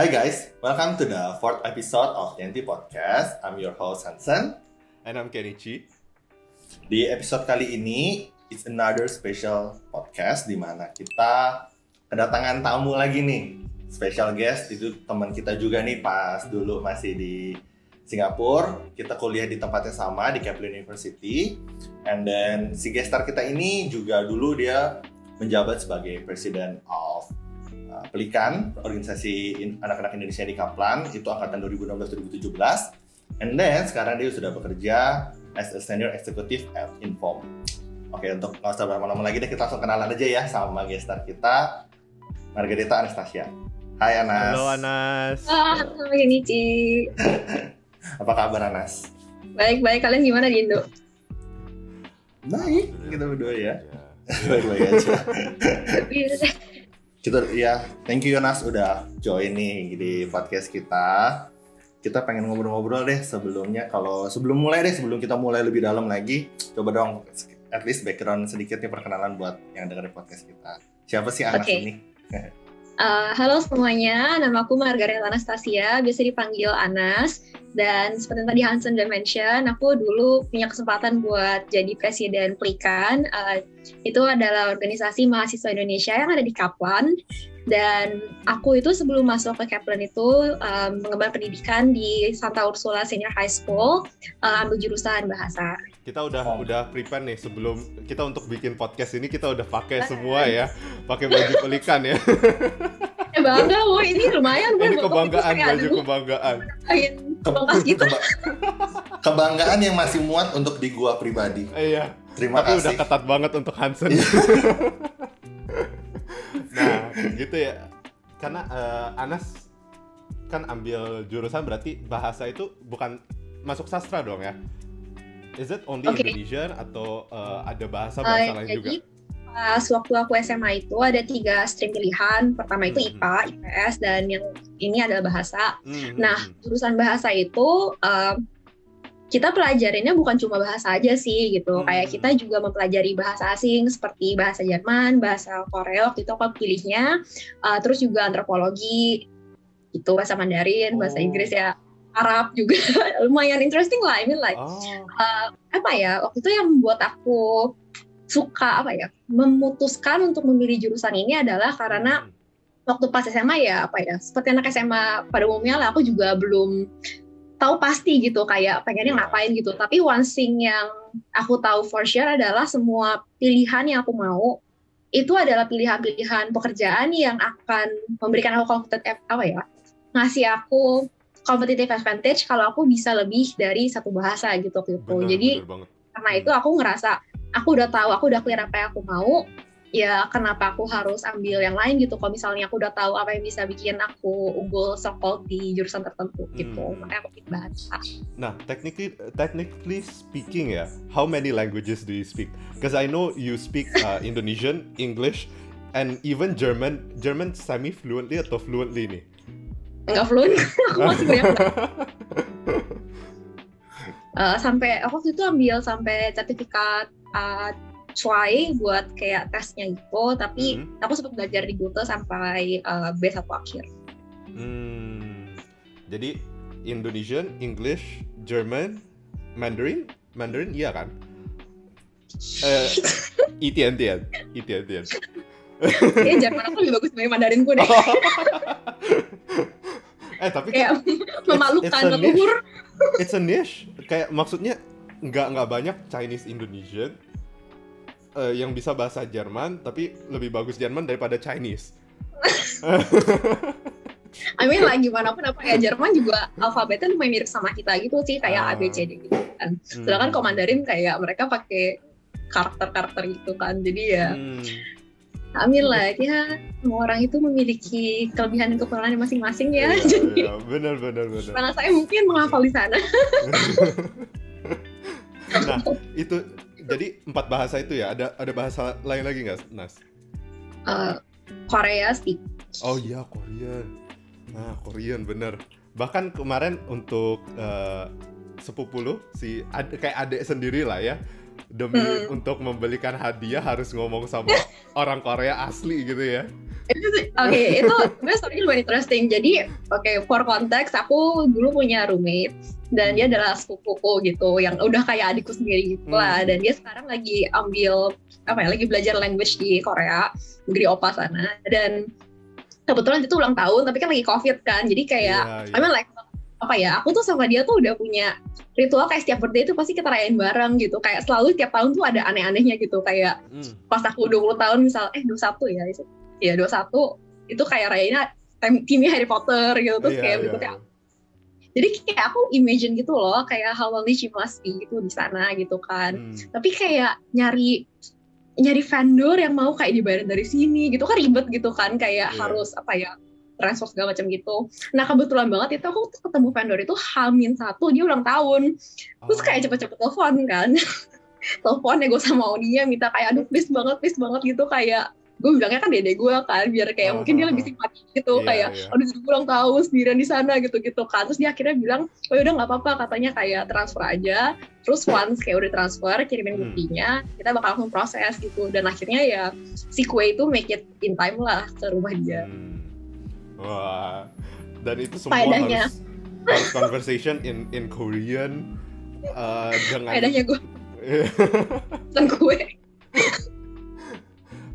Hi guys, welcome to the fourth episode of TNT Podcast. I'm your host Hansen. And I'm Kenichi. Di episode kali ini, it's another special podcast di mana kita kedatangan tamu lagi nih. Special guest itu teman kita juga nih pas dulu masih di Singapura. Kita kuliah di tempat yang sama di Kaplan University. And then si gestar kita ini juga dulu dia menjabat sebagai President of Pelikan, organisasi anak-anak Indonesia di Kaplan, itu angkatan 2016-2017. And then sekarang dia sudah bekerja as a senior executive at Inform. Oke, untuk nggak usah berlama-lama lagi deh, kita langsung kenalan aja ya sama gestar kita, Margarita Anastasia. Hai Anas. Halo Anas. Ah, halo Kenichi. Apa kabar Anas? Baik-baik, kalian gimana di Indo? Baik, kita berdua ya. Ya. Baik-baik aja. Kita ya thank you Yonas udah join nih di podcast kita. Kita pengen ngobrol-ngobrol deh sebelumnya. Kalau sebelum mulai deh sebelum kita mulai lebih dalam lagi coba dong at least background sedikit nih perkenalan buat yang dengerin podcast kita. Siapa sih Anas Oke. ini Ah, halo semuanya, nama aku Margaret Anastasia, biasa dipanggil Anas. Dan seperti yang tadi Hansen udah mention, aku dulu punya kesempatan buat jadi presiden Pelikan. Ah, itu adalah organisasi mahasiswa Indonesia yang ada di Kaplan. Dan aku itu sebelum masuk ke Kaplan itu ah, mengemban pendidikan di Santa Ursula Senior High School, ah, ambil jurusan bahasa. Kita udah Oh. udah prepare nih sebelum kita untuk bikin podcast ini kita udah pakai semua ya. Pakai baju pelikan ya. Eh bangga, woi ini lumayan. ini Bang. kebanggaan baju kebanggaan. kayak Ke- Bangkas gitu. keba- kebanggaan yang masih muat untuk di gua pribadi Eh, Iya. terima Tapi udah kasih ketat banget untuk Hansen. nah, gitu ya. Karena eh, Anas kan ambil jurusan berarti bahasa itu bukan masuk sastra dong ya. Is it only Oke. Indonesian atau eh, ada bahasa-bahasa Uh, lain juga? Pas waktu aku SMA itu ada tiga stream pilihan. Pertama itu Mhm. IPA, IPS, dan yang ini adalah bahasa. Hmm, Nah, jurusan bahasa itu um, kita pelajarinnya bukan cuma bahasa aja sih gitu. Hmm. Kayak kita juga mempelajari bahasa asing seperti bahasa Jerman, bahasa Korea itu aku pilihnya. Uh, terus juga antropologi, itu bahasa Mandarin, bahasa Oh. Inggris ya. Arab juga lumayan interesting lah. I mean like Oh. apa ya waktu itu yang membuat aku suka apa ya memutuskan untuk memilih jurusan ini adalah karena Hmm. waktu pas SMA ya apa ya seperti anak SMA pada umumnya lah aku juga belum tahu pasti gitu kayak pengennya Ya. ngapain gitu tapi one thing yang aku tahu for sure adalah semua pilihan yang aku mau itu adalah pilihan-pilihan pekerjaan yang akan memberikan aku kompetitif apa ya ngasih aku competitive advantage kalau aku bisa lebih dari satu bahasa gitu gitu jadi banget. karena itu aku ngerasa aku udah tahu aku udah clear apa yang aku mau ya kenapa aku harus ambil yang lain gitu kalau misalnya aku udah tahu apa yang bisa bikin aku unggul sekol di jurusan tertentu gitu Hmm. makanya aku pilih bahasa Nah, technically technically speaking ya, how many languages do you speak? Because I know you speak uh, Indonesian, English, and even German. German semi fluently atau fluently nih? nggak fluent aku masih banyak Eh, sampai aku waktu itu ambil sampai sertifikat uh, CUAI buat kayak tesnya gitu tapi Mhm. aku sempat belajar di Goethe sampai uh, B1 akhir. Hmm, jadi Indonesian, English, German, Mandarin, Mandarin iya kan? Eh, Itian Tian, Itian Tian. Kayaknya Jerman aku lebih bagus dari Mandarinku deh. Eh tapi kayak memalukan leluhur. it's a niche. Kayak maksudnya nggak nggak banyak Chinese Indonesian eh, yang bisa bahasa Jerman tapi lebih bagus Jerman daripada Chinese I mean lah gimana pun apa ya Jerman juga alfabetnya lumayan mirip sama kita gitu sih kayak Ah. A B C D gitu kan. Hmm. Sedangkan kalau Mandarin kayak mereka pakai karakter-karakter gitu kan. Jadi ya Hmm. I mean lah ya semua orang itu memiliki kelebihan dan kekurangan masing-masing ya. Iya, Jadi iya, benar benar benar karena saya mungkin menghafal di sana. nah itu jadi empat bahasa itu ya? Ada ada bahasa lain lagi nggak Nas? Eh, Korea sih. oh iya Korean nah Korean bener. Bahkan kemarin untuk eh, sepupu lu si ad- kayak adik sendiri lah ya demi Hmm. untuk membelikan hadiah harus ngomong sama orang Korea asli gitu ya. oke itu gue story lumayan interesting jadi oke for context aku dulu punya roommate dan dia adalah sepupuku gitu yang udah kayak adikku sendiri gitu lah Hmm. dan dia sekarang lagi ambil apa ya lagi belajar language di Korea negeri opa sana dan kebetulan itu ulang tahun tapi kan lagi covid kan jadi kayak Iya, iya. I mean like apa ya aku tuh sama dia tuh udah punya ritual kayak setiap birthday itu pasti kita rayain bareng gitu kayak selalu tiap tahun tuh ada aneh-anehnya gitu kayak Hmm. pas aku 20 tahun misal eh 21 ya itu ya 21 itu kayak rayainnya tim- timnya Harry Potter gitu terus Iya, kayak iya, berikutnya iya. jadi kayak aku imagine gitu loh kayak how lonely she must be gitu di sana gitu kan Hmm. tapi kayak nyari nyari vendor yang mau kayak dibayarin dari sini gitu kan ribet gitu kan kayak Iya. harus apa ya transfer segala macam gitu. Nah kebetulan banget itu aku ketemu vendor itu Hamin satu dia ulang tahun. Terus kayak Oh. cepet-cepet telepon kan. telepon ya gue sama dia minta kayak aduh please banget please banget gitu kayak gue bilangnya kan dede gue kan biar kayak Oh, mungkin dia lebih oh. simpati gitu Iya, kayak iya. aduh gue ulang tahun sendirian di sana gitu gitu kan terus dia akhirnya bilang oh yaudah nggak apa-apa katanya kayak transfer aja terus once kayak udah transfer kirimin Hmm. buktinya kita bakal langsung proses gitu dan akhirnya ya si kue itu make it in time lah ke rumah dia Hmm. Wah. Dan itu semua Faedahnya. harus harus conversation in in Korean uh, dengan faedahnya gue pesan kue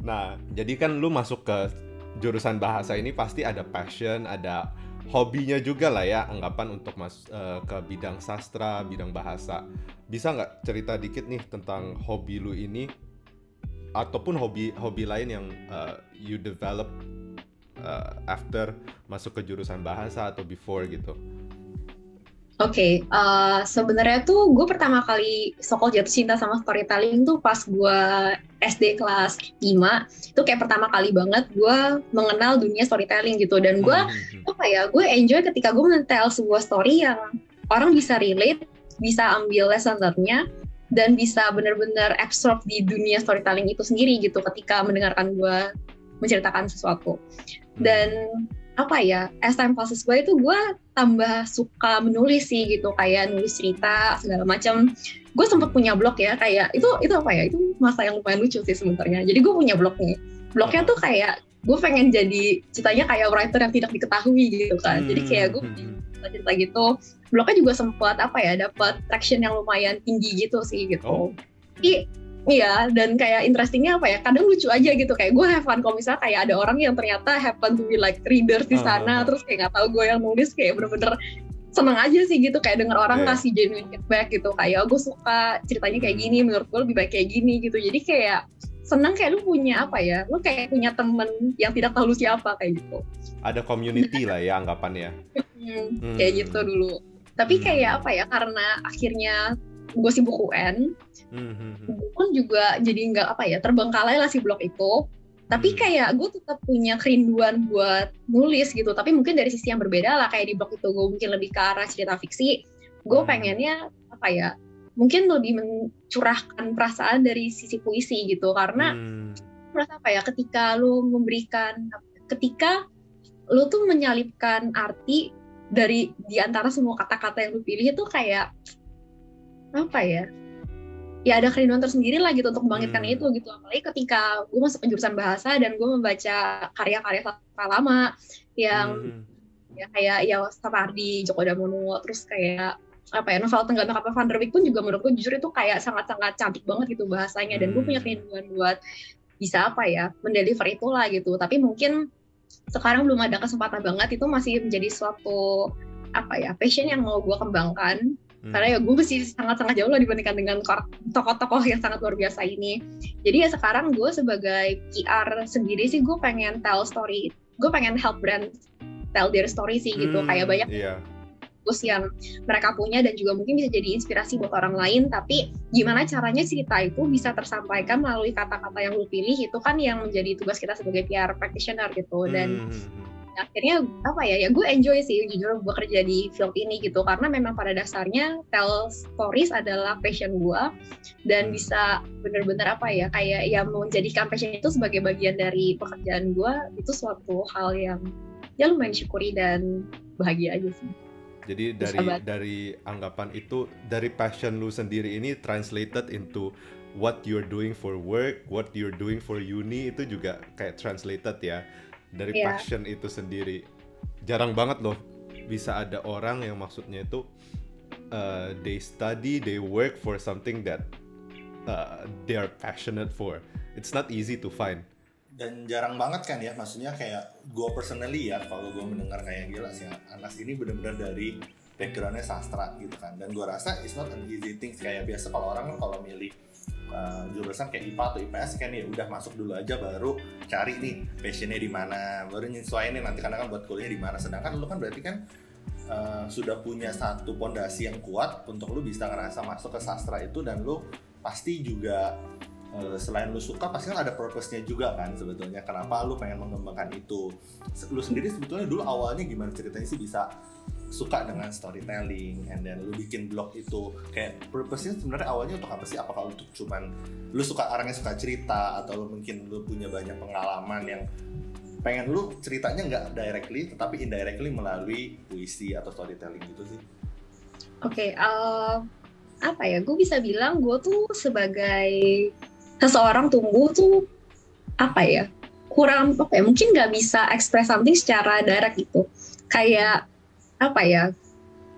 Nah, jadi kan lu masuk ke jurusan bahasa ini pasti ada passion, ada hobinya juga lah ya, anggapan untuk mas eh, ke bidang sastra, bidang bahasa. Bisa nggak cerita dikit nih tentang hobi lu ini, ataupun hobi-hobi lain yang eh, you develop eh, after masuk ke jurusan bahasa atau before gitu? Oke, eh, sebenarnya tuh gue pertama kali sokol jatuh cinta sama storytelling tuh pas gue SD kelas 5 itu kayak pertama kali banget gue mengenal dunia storytelling gitu dan gue Hmm, hmm, hmm. apa ya gue enjoy ketika gue mentel sebuah story yang orang bisa relate bisa ambil lesson learn-nya dan bisa benar-benar absorb di dunia storytelling itu sendiri gitu ketika mendengarkan gue menceritakan sesuatu. Dan apa ya as time passes by itu gue tambah suka menulis sih gitu kayak nulis cerita segala macam gue sempet punya blog ya kayak itu itu apa ya itu masa yang lumayan lucu sih sebenarnya. Jadi gue punya blog nih. Blognya tuh kayak gue pengen jadi ceritanya kayak writer yang tidak diketahui gitu kan. Jadi kayak gue Hmm, hmm, hmm. cerita-cerita gitu. Blognya juga sempat apa ya dapat traction yang lumayan tinggi gitu sih gitu. Oh. Tapi iya dan kayak interestingnya apa ya kadang lucu aja gitu kayak gue have fun kalau misalnya kayak ada orang yang ternyata happen to be like readers di Ah, sana ah. terus kayak nggak tahu gue yang nulis kayak bener-bener seneng aja sih gitu kayak denger orang Iya. ngasih genuine feedback gitu kayak oh, gue suka ceritanya kayak gini menurut gue lebih baik kayak gini gitu jadi kayak seneng kayak lu punya apa ya lu kayak punya temen yang tidak tahu lu siapa kayak gitu Ada community lah ya anggapannya. Hmm, Hmm. kayak gitu dulu tapi Hmm. kayak apa ya karena akhirnya gue sibuk UN Hmm, hmm, hmm. gue pun juga jadi nggak apa ya terbengkalai lah si blog itu tapi Hmm. kayak gue tetap punya kerinduan buat nulis gitu tapi mungkin dari sisi yang berbeda lah kayak di blog itu gue mungkin lebih ke arah cerita fiksi gue Hmm. pengennya apa ya mungkin lebih mencurahkan perasaan dari sisi puisi gitu karena Hmm. merasa apa ya ketika lu memberikan ketika lu tuh menyalipkan arti dari di antara semua kata-kata yang lu pilih itu kayak apa ya ya ada kerinduan tersendiri lah gitu untuk membangkitkan Hmm. itu gitu apalagi ketika gue masuk ke jurusan bahasa dan gue membaca karya-karya sastra lama yang Hmm. ya kayak ya Sapardi, Joko Damono, terus kayak apa ya novel Tenggat Kapal Van der Wijk pun juga menurutku jujur itu kayak sangat-sangat cantik banget gitu bahasanya dan gue Hmm. punya kerinduan buat bisa apa ya mendeliver itulah gitu tapi mungkin sekarang belum ada kesempatan banget itu masih menjadi suatu apa ya passion yang mau gue kembangkan Hmm. karena ya gue masih sangat-sangat jauh lah dibandingkan dengan tokoh-tokoh yang sangat luar biasa ini jadi ya sekarang gue sebagai PR sendiri sih gue pengen tell story gue pengen help brand tell their story sih gitu Hmm, kayak banyak Iya. bagus yang mereka punya dan juga mungkin bisa jadi inspirasi buat orang lain tapi gimana caranya cerita itu bisa tersampaikan melalui kata-kata yang lu pilih itu kan yang menjadi tugas kita sebagai PR practitioner gitu dan Hmm, hmm, hmm. Akhirnya apa ya ya gue enjoy sih jujur gue kerja di film ini gitu. Karena memang pada dasarnya tell stories adalah passion gue. Dan Hmm. bisa bener-bener apa ya kayak ya menjadikan passion itu sebagai bagian dari pekerjaan gue itu suatu hal yang ya lumayan syukuri dan bahagia aja sih. Jadi dari dari anggapan itu dari passion lu sendiri ini translated into what you're doing for work, what you're doing for uni itu juga kayak translated ya dari Iya. passion itu sendiri. Jarang banget loh bisa ada orang yang maksudnya itu uh, they study, they work for something that uh, they are passionate for. It's not easy to find. dan jarang banget kan ya maksudnya kayak gue personally ya kalau gue mendengar kayak gila sih Anas ini bener-bener dari backgroundnya sastra gitu kan dan gue rasa it's not an easy thing kayak biasa kalau orang kan kalau milih uh, jurusan kayak IPA atau IPS kan ya udah masuk dulu aja baru cari nih passionnya di mana baru nyesuaiin nanti karena kan buat kuliah di mana. Sedangkan lu kan berarti kan uh, sudah punya satu pondasi yang kuat untuk lu bisa ngerasa masuk ke sastra itu dan lu pasti juga uh, selain lu suka pasti kan ada purpose-nya juga kan sebetulnya. Kenapa lu pengen mengembangkan itu? Lu sendiri sebetulnya dulu awalnya gimana ceritanya sih bisa suka dengan storytelling and then lu bikin blog itu kayak purpose-nya sebenarnya awalnya untuk apa sih apakah untuk cuman lu suka orangnya suka cerita atau lu mungkin lu punya banyak pengalaman yang pengen lu ceritanya nggak directly tetapi indirectly melalui puisi atau storytelling gitu sih Oke, eh, apa ya? Gue bisa bilang gue tuh sebagai seseorang tumbuh tuh apa ya? Kurang apa ya? Mungkin nggak bisa express something secara direct gitu. Kayak apa ya?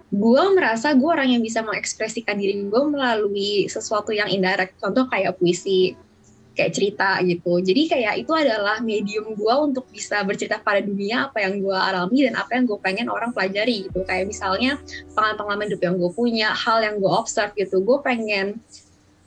Gue merasa gue orang yang bisa mengekspresikan diri gue melalui sesuatu yang indirect. Contoh kayak puisi, kayak cerita gitu. Jadi kayak itu adalah medium gue untuk bisa bercerita pada dunia apa yang gue alami dan apa yang gue pengen orang pelajari gitu. Kayak misalnya pengalaman-pengalaman hidup yang gue punya, hal yang gue observe gitu. Gue pengen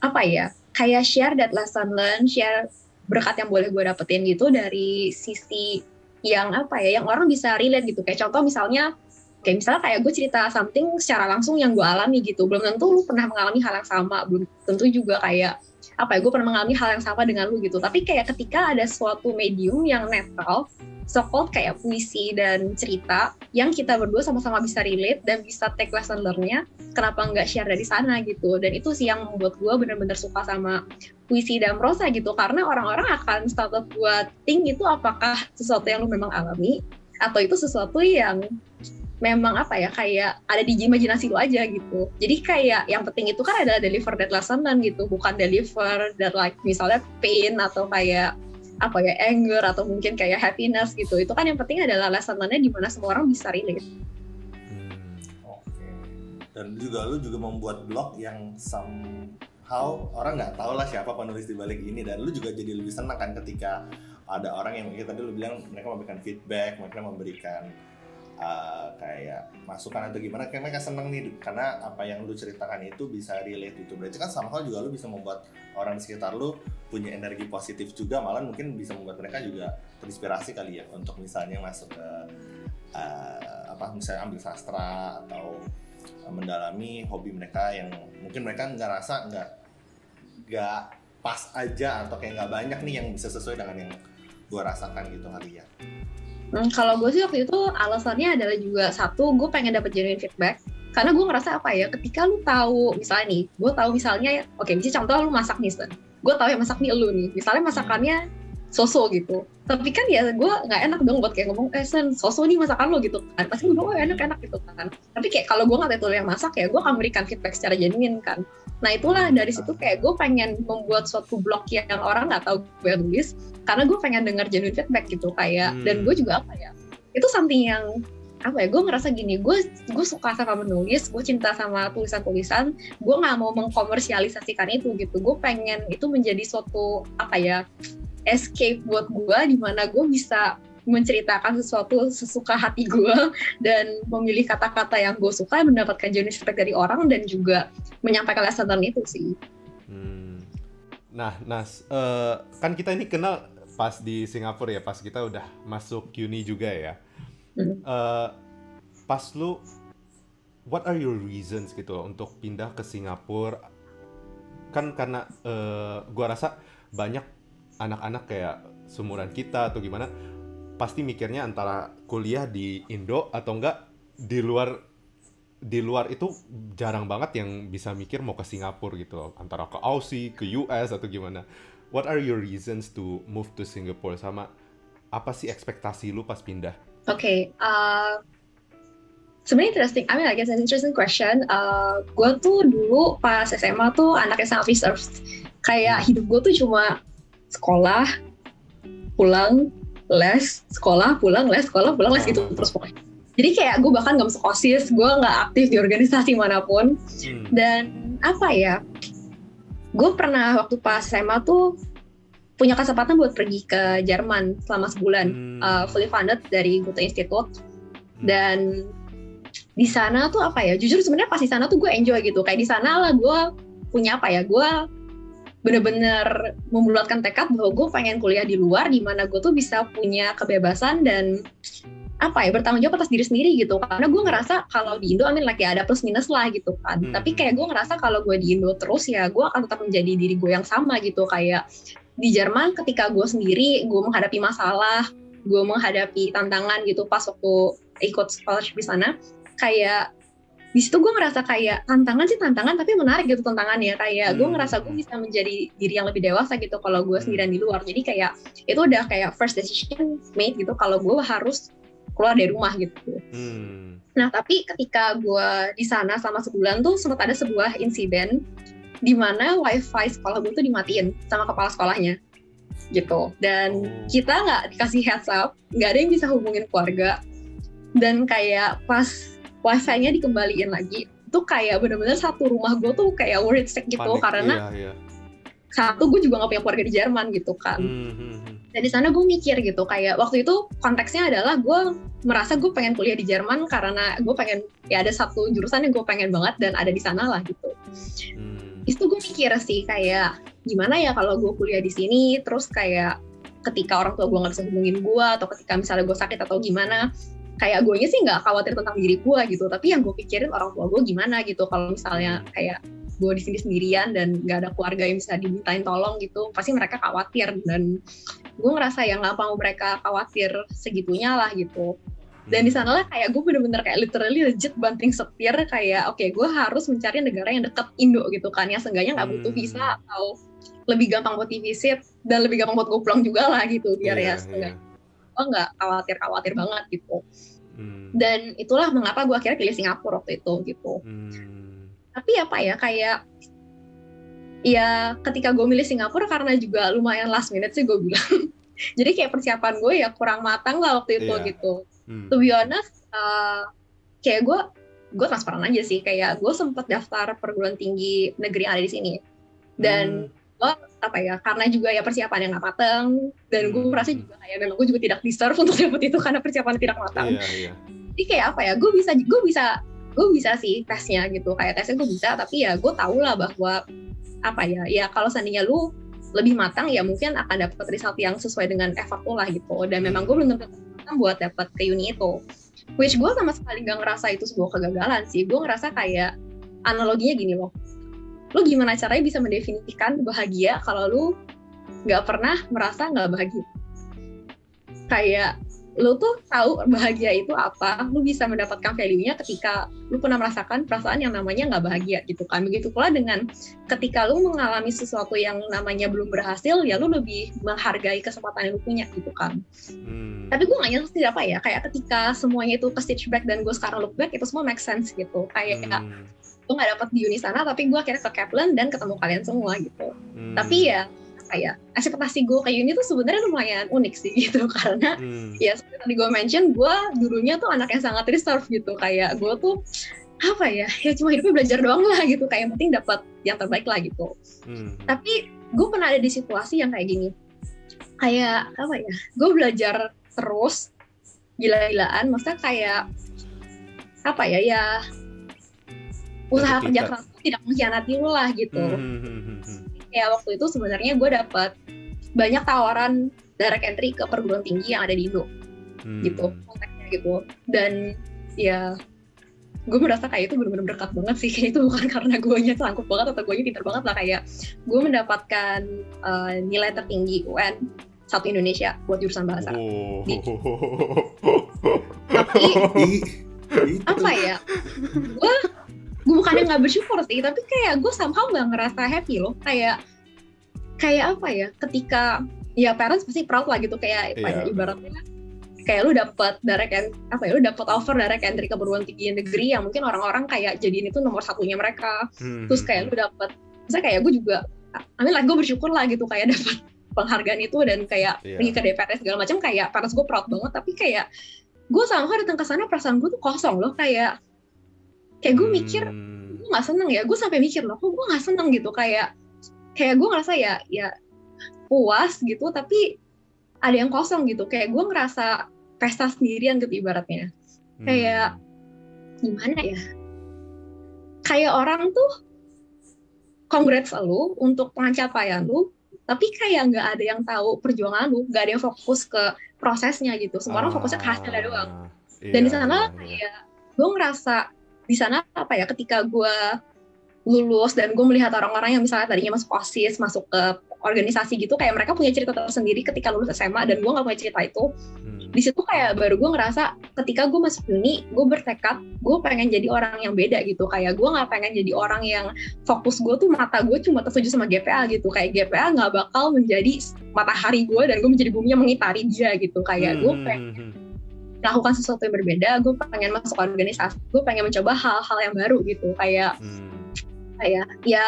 apa ya? Kayak share that lesson learn, share berkat yang boleh gue dapetin gitu dari sisi yang apa ya, yang orang bisa relate gitu. Kayak contoh misalnya, kayak misalnya kayak gue cerita something secara langsung yang gue alami gitu. Belum tentu lu pernah mengalami hal yang sama, belum tentu juga kayak apa ya, gue pernah mengalami hal yang sama dengan lu gitu. Tapi kayak ketika ada suatu medium yang netral, so called kayak puisi dan cerita yang kita berdua sama-sama bisa relate dan bisa take lesson learn-nya kenapa nggak share dari sana gitu dan itu sih yang membuat gue bener-bener suka sama puisi dan prosa gitu karena orang-orang akan startup buat think itu apakah sesuatu yang lu memang alami atau itu sesuatu yang memang apa ya kayak ada di imajinasi lu aja gitu. Jadi kayak yang penting itu kan adalah deliver that lesson learn gitu bukan deliver that like misalnya pain atau kayak apa ya anger atau mungkin kayak happiness gitu. Itu kan yang penting adalah lesson learn-nya di mana semua orang bisa relate. Hmm. Dan juga lu juga membuat blog yang somehow orang nggak tahu lah siapa penulis di balik ini. Dan lu juga jadi lebih senang kan ketika ada orang yang kayak tadi lu bilang mereka memberikan feedback, mereka memberikan uh, kayak masukan atau gimana kayak mereka seneng nih karena apa yang lu ceritakan itu bisa relate itu berarti kan somehow juga lu bisa membuat orang di sekitar lu punya energi positif juga malah mungkin bisa membuat mereka juga terinspirasi kali ya untuk misalnya masuk ke uh, apa misalnya ambil sastra atau mendalami hobi mereka yang mungkin mereka nggak rasa nggak nggak pas aja atau kayak nggak banyak nih yang bisa sesuai dengan yang gue rasakan gitu kali ya Hmm, kalau gue sih waktu itu alasannya adalah juga satu gue pengen dapet genuine feedback. Karena gue ngerasa apa ya ketika lu tahu misalnya nih gue tahu misalnya oke misalnya contoh lu masak nih Sen gue tahu yang masak nih lu nih. Misalnya masakannya soso gitu. Tapi kan ya gue nggak enak dong buat kayak ngomong eh Sen soso nih masakan lo gitu. Kan pasti gue oh enak enak gitu kan. Tapi kayak kalau gue nggak tahu yang masak ya gue akan berikan feedback secara genuine kan. Nah itulah dari situ kayak gue pengen membuat suatu blog yang orang nggak tahu gue nulis karena gue pengen dengar genuine feedback gitu kayak Hmm. dan gue juga apa ya itu something yang apa ya gue ngerasa gini gue gue suka sama menulis gue cinta sama tulisan tulisan gue nggak mau mengkomersialisasikan itu gitu gue pengen itu menjadi suatu apa ya escape buat gue di mana gue bisa menceritakan sesuatu sesuka hati gue dan memilih kata-kata yang gue suka mendapatkan genuine feedback dari orang dan juga menyampaikan lesson learn itu sih Hmm. Nah, Nas, eh, kan kita ini kenal pas di Singapura ya, pas kita udah masuk uni juga ya. Eh, pas lu, what are your reasons gitu loh untuk pindah ke Singapura? Kan karena eh, gua rasa banyak anak-anak kayak sumuran kita atau gimana, pasti mikirnya antara kuliah di Indo atau enggak di luar di luar itu jarang banget yang bisa mikir mau ke Singapura gitu loh. Antara ke Aussie, ke US atau gimana. What are your reasons to move to Singapore sama apa sih ekspektasi lu pas pindah? Oke, uh, sebenarnya interesting. I mean, like it's an interesting question. Uh, gue tuh dulu pas SMA tuh anaknya sangat reserved. kayak hidup gue tuh cuma sekolah pulang les sekolah pulang les sekolah pulang les gitu terus pokoknya jadi kayak gue bahkan gak masuk osis gue nggak aktif di organisasi mana pun. Hmm. dan apa ya gue pernah waktu pas SMA tuh punya kesempatan buat pergi ke Jerman selama sebulan. Hmm. uh, fully funded dari Goethe Institute. Dan di sana tuh apa ya jujur sebenarnya pas di sana tuh gue enjoy gitu. Kayak di sana lah gue punya apa ya gue bener-bener membulatkan tekad bahwa gue pengen kuliah di luar di mana gue tuh bisa punya kebebasan dan apa ya bertanggung jawab atas diri sendiri gitu karena gue ngerasa kalau di Indo amin like ya ada plus minus lah gitu kan Hmm. tapi kayak gue ngerasa kalau gue di Indo terus ya gue akan tetap menjadi diri gue yang sama gitu kayak di Jerman ketika gue sendiri gue menghadapi masalah gue menghadapi tantangan gitu pas waktu ikut scholarship di sana kayak di situ gue ngerasa kayak tantangan sih tantangan tapi menarik gitu tantangannya kayak gue Hmm. ngerasa gue bisa menjadi diri yang lebih dewasa gitu kalau gue Hmm. sendirian di luar jadi kayak itu udah kayak first decision made gitu kalau gue harus keluar dari rumah gitu Hmm. Nah, tapi ketika gue di sana selama sebulan tuh sempat ada sebuah insiden di mana wifi sekolah gue tuh dimatiin sama kepala sekolahnya gitu. Dan Oh. kita nggak dikasih heads up, nggak ada yang bisa hubungin keluarga. Dan kayak pas wifi-nya dikembaliin lagi, tuh kayak bener-bener satu rumah gue tuh kayak worried sick gitu Panik, karena iya, iya. satu gue juga nggak punya keluarga di Jerman gitu kan Hmm, hmm, hmm. Dan di sana gue mikir gitu kayak waktu itu konteksnya adalah gue merasa gue pengen kuliah di Jerman karena gue pengen ya ada satu jurusan yang gue pengen banget dan ada di sana lah gitu Hmm. itu gue mikir sih kayak gimana ya kalau gue kuliah di sini terus kayak ketika orang tua gue nggak bisa hubungin gue atau ketika misalnya gue sakit atau gimana kayak gue sih nggak khawatir tentang diri gue gitu tapi yang gue pikirin orang tua gue gimana gitu kalau misalnya kayak gue di sini sendirian dan nggak ada keluarga yang bisa dimintain tolong gitu pasti mereka khawatir dan gue ngerasa yang nggak mau mereka khawatir segitunya lah gitu dan di sana lah kayak gue bener-bener kayak literally legit banting setir kayak oke gue harus mencari negara yang deket Indo gitu kan yang seenggaknya nggak butuh Hmm. visa atau lebih gampang buat visit dan lebih gampang buat gue pulang juga lah gitu biar Iya, ya seenggaknya gue nggak khawatir khawatir banget gitu Hmm. dan itulah mengapa gue akhirnya pilih Singapura waktu itu gitu Hmm. Tapi apa ya kayak ya ketika gue milih Singapura karena juga lumayan last minute sih gue bilang jadi kayak persiapan gue ya kurang matang lah waktu itu Iya. gitu Hmm. to be honest uh, kayak gue gue transparan aja sih kayak gue sempet daftar perguruan tinggi negeri yang ada di sini dan Hmm. apa ya karena juga ya persiapan yang nggak matang dan gue Hmm. merasa juga kayak memang gue juga tidak deserve untuk dapat itu karena persiapan tidak matang Iya, iya. jadi kayak apa ya gue bisa gue bisa gue bisa sih tesnya gitu. Kayak tesnya gue bisa tapi ya gue tau lah bahwa apa ya ya kalau seandainya lu lebih matang ya mungkin akan dapat result yang sesuai dengan effort lu lah gitu. Dan memang gue belum tentu matang buat dapat ke uni itu. Which gue sama sekali gak ngerasa itu sebuah kegagalan sih. Gue ngerasa kayak analoginya gini loh. Lu gimana caranya bisa mendefinisikan bahagia kalau lu nggak pernah merasa nggak bahagia? Kayak lu tuh tahu bahagia itu apa, lu bisa mendapatkan value-nya ketika lu pernah merasakan perasaan yang namanya nggak bahagia gitu kan. Begitu pula dengan ketika lu mengalami sesuatu yang namanya belum berhasil, ya lu lebih menghargai kesempatan yang lu punya gitu kan. Hmm. Tapi gue nggak nyesel apa ya, kayak ketika semuanya itu ke stitch back dan gue sekarang look back, itu semua make sense gitu. Kayak Hmm. gue nggak dapet di uni sana, tapi gue akhirnya ke Kaplan dan ketemu kalian semua gitu. Hmm. Tapi ya, ya, ekspektasi gue ke uni tuh sebenarnya lumayan unik sih gitu, karena Hmm. ya seperti tadi gue mention gue dulunya tuh anak yang sangat reserve gitu. Kayak gue tuh apa ya ya cuma hidupnya belajar doang lah gitu. Kayak yang penting dapat yang terbaik lah gitu. Hmm. tapi gue pernah ada di situasi yang kayak gini. Kayak apa ya gue belajar terus gila-gilaan maksudnya kayak apa ya ya usaha kerja keras tidak mengkhianati lu lah gitu. Hmm, ya waktu itu sebenarnya gue dapat banyak tawaran direct entry ke perguruan tinggi yang ada di Indo. Hmm. gitu konteksnya gitu. Dan ya gue merasa kayak itu benar-benar dekat banget sih. Kayak itu bukan karena gue nya sanggup banget atau gue nya pintar banget lah. Kayak gue mendapatkan eh, nilai tertinggi UN satu Indonesia buat jurusan bahasa. Oh. Di- tapi apa ya? Gue gue bukannya nggak bersyukur sih tapi kayak gue somehow nggak ngerasa happy loh. Kayak kayak apa ya ketika ya parents pasti proud lah gitu. Kayak ya, Iya. ibaratnya kayak lu dapat direct en- apa ya lu dapat offer direct entry ke perguruan tinggi negeri yang mungkin orang-orang kayak jadiin itu nomor satunya mereka. Hmm, terus kayak lu dapat misalnya kayak gue juga mean like gue bersyukur lah gitu kayak dapat penghargaan itu dan kayak Iya. pergi ke DPR segala macam kayak parents gue proud banget. Tapi kayak gue sama datang ke sana perasaan gue tuh kosong loh. Kayak kayak gue mikir Hmm. gue nggak seneng ya. Gue sampai mikir loh kok gue nggak seneng gitu? Kayak kayak gue ngerasa ya ya puas gitu tapi ada yang kosong gitu. Kayak gue ngerasa pesta sendirian gitu ibaratnya. Kayak- gimana ya? Kayak orang tuh congrats lu untuk pencapaian lu tapi kayak nggak ada yang tahu perjuangan lu nggak ada yang fokus ke prosesnya gitu. Semua orang fokusnya ke hasilnya doang. Ah, dan di iya, sana iya, iya. kayak gue ngerasa di sana apa ya ketika gue lulus dan gue melihat orang-orang yang misalnya tadinya masuk osis masuk ke organisasi gitu kayak mereka punya cerita tersendiri ketika lulus SMA dan gue nggak punya cerita itu Hmm. di situ kayak baru gue ngerasa ketika gue masuk uni gue bertekad gue pengen jadi orang yang beda gitu kayak gue nggak pengen jadi orang yang fokus gue tuh mata gue cuma tertuju sama GPA gitu kayak GPA nggak bakal menjadi matahari gue dan gue menjadi bumi yang mengitari dia gitu kayak gue Hmm, pengen hmm, hmm. Melakukan sesuatu yang berbeda gue pengen masuk organisasi gue pengen mencoba hal-hal yang baru gitu. Kayak Hmm. kayak ya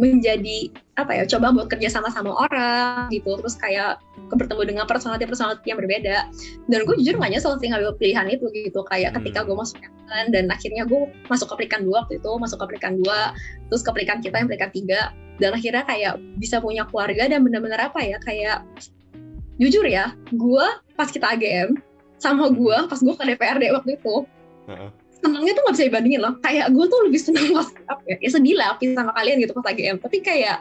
menjadi apa ya coba buat kerja sama sama orang gitu. Terus kayak bertemu dengan personality personality yang berbeda. Dan gue jujur nggak nyesel sih ngambil pilihan itu gitu. Kayak ketika Hmm. gue masuk Kaplan dan akhirnya gue masuk ke pelikan dua waktu itu masuk ke pelikan dua terus ke pelikan kita yang pelikan tiga. Dan akhirnya kayak bisa punya keluarga dan benar-benar apa ya kayak jujur ya gue pas kita AGM sama gue pas gue ke DPRD waktu itu Heeh. senangnya tuh nggak bisa dibandingin loh. Kayak gue tuh lebih senang pas apa ya, ya sedih lah pisah sama kalian gitu pas AGM. Tapi kayak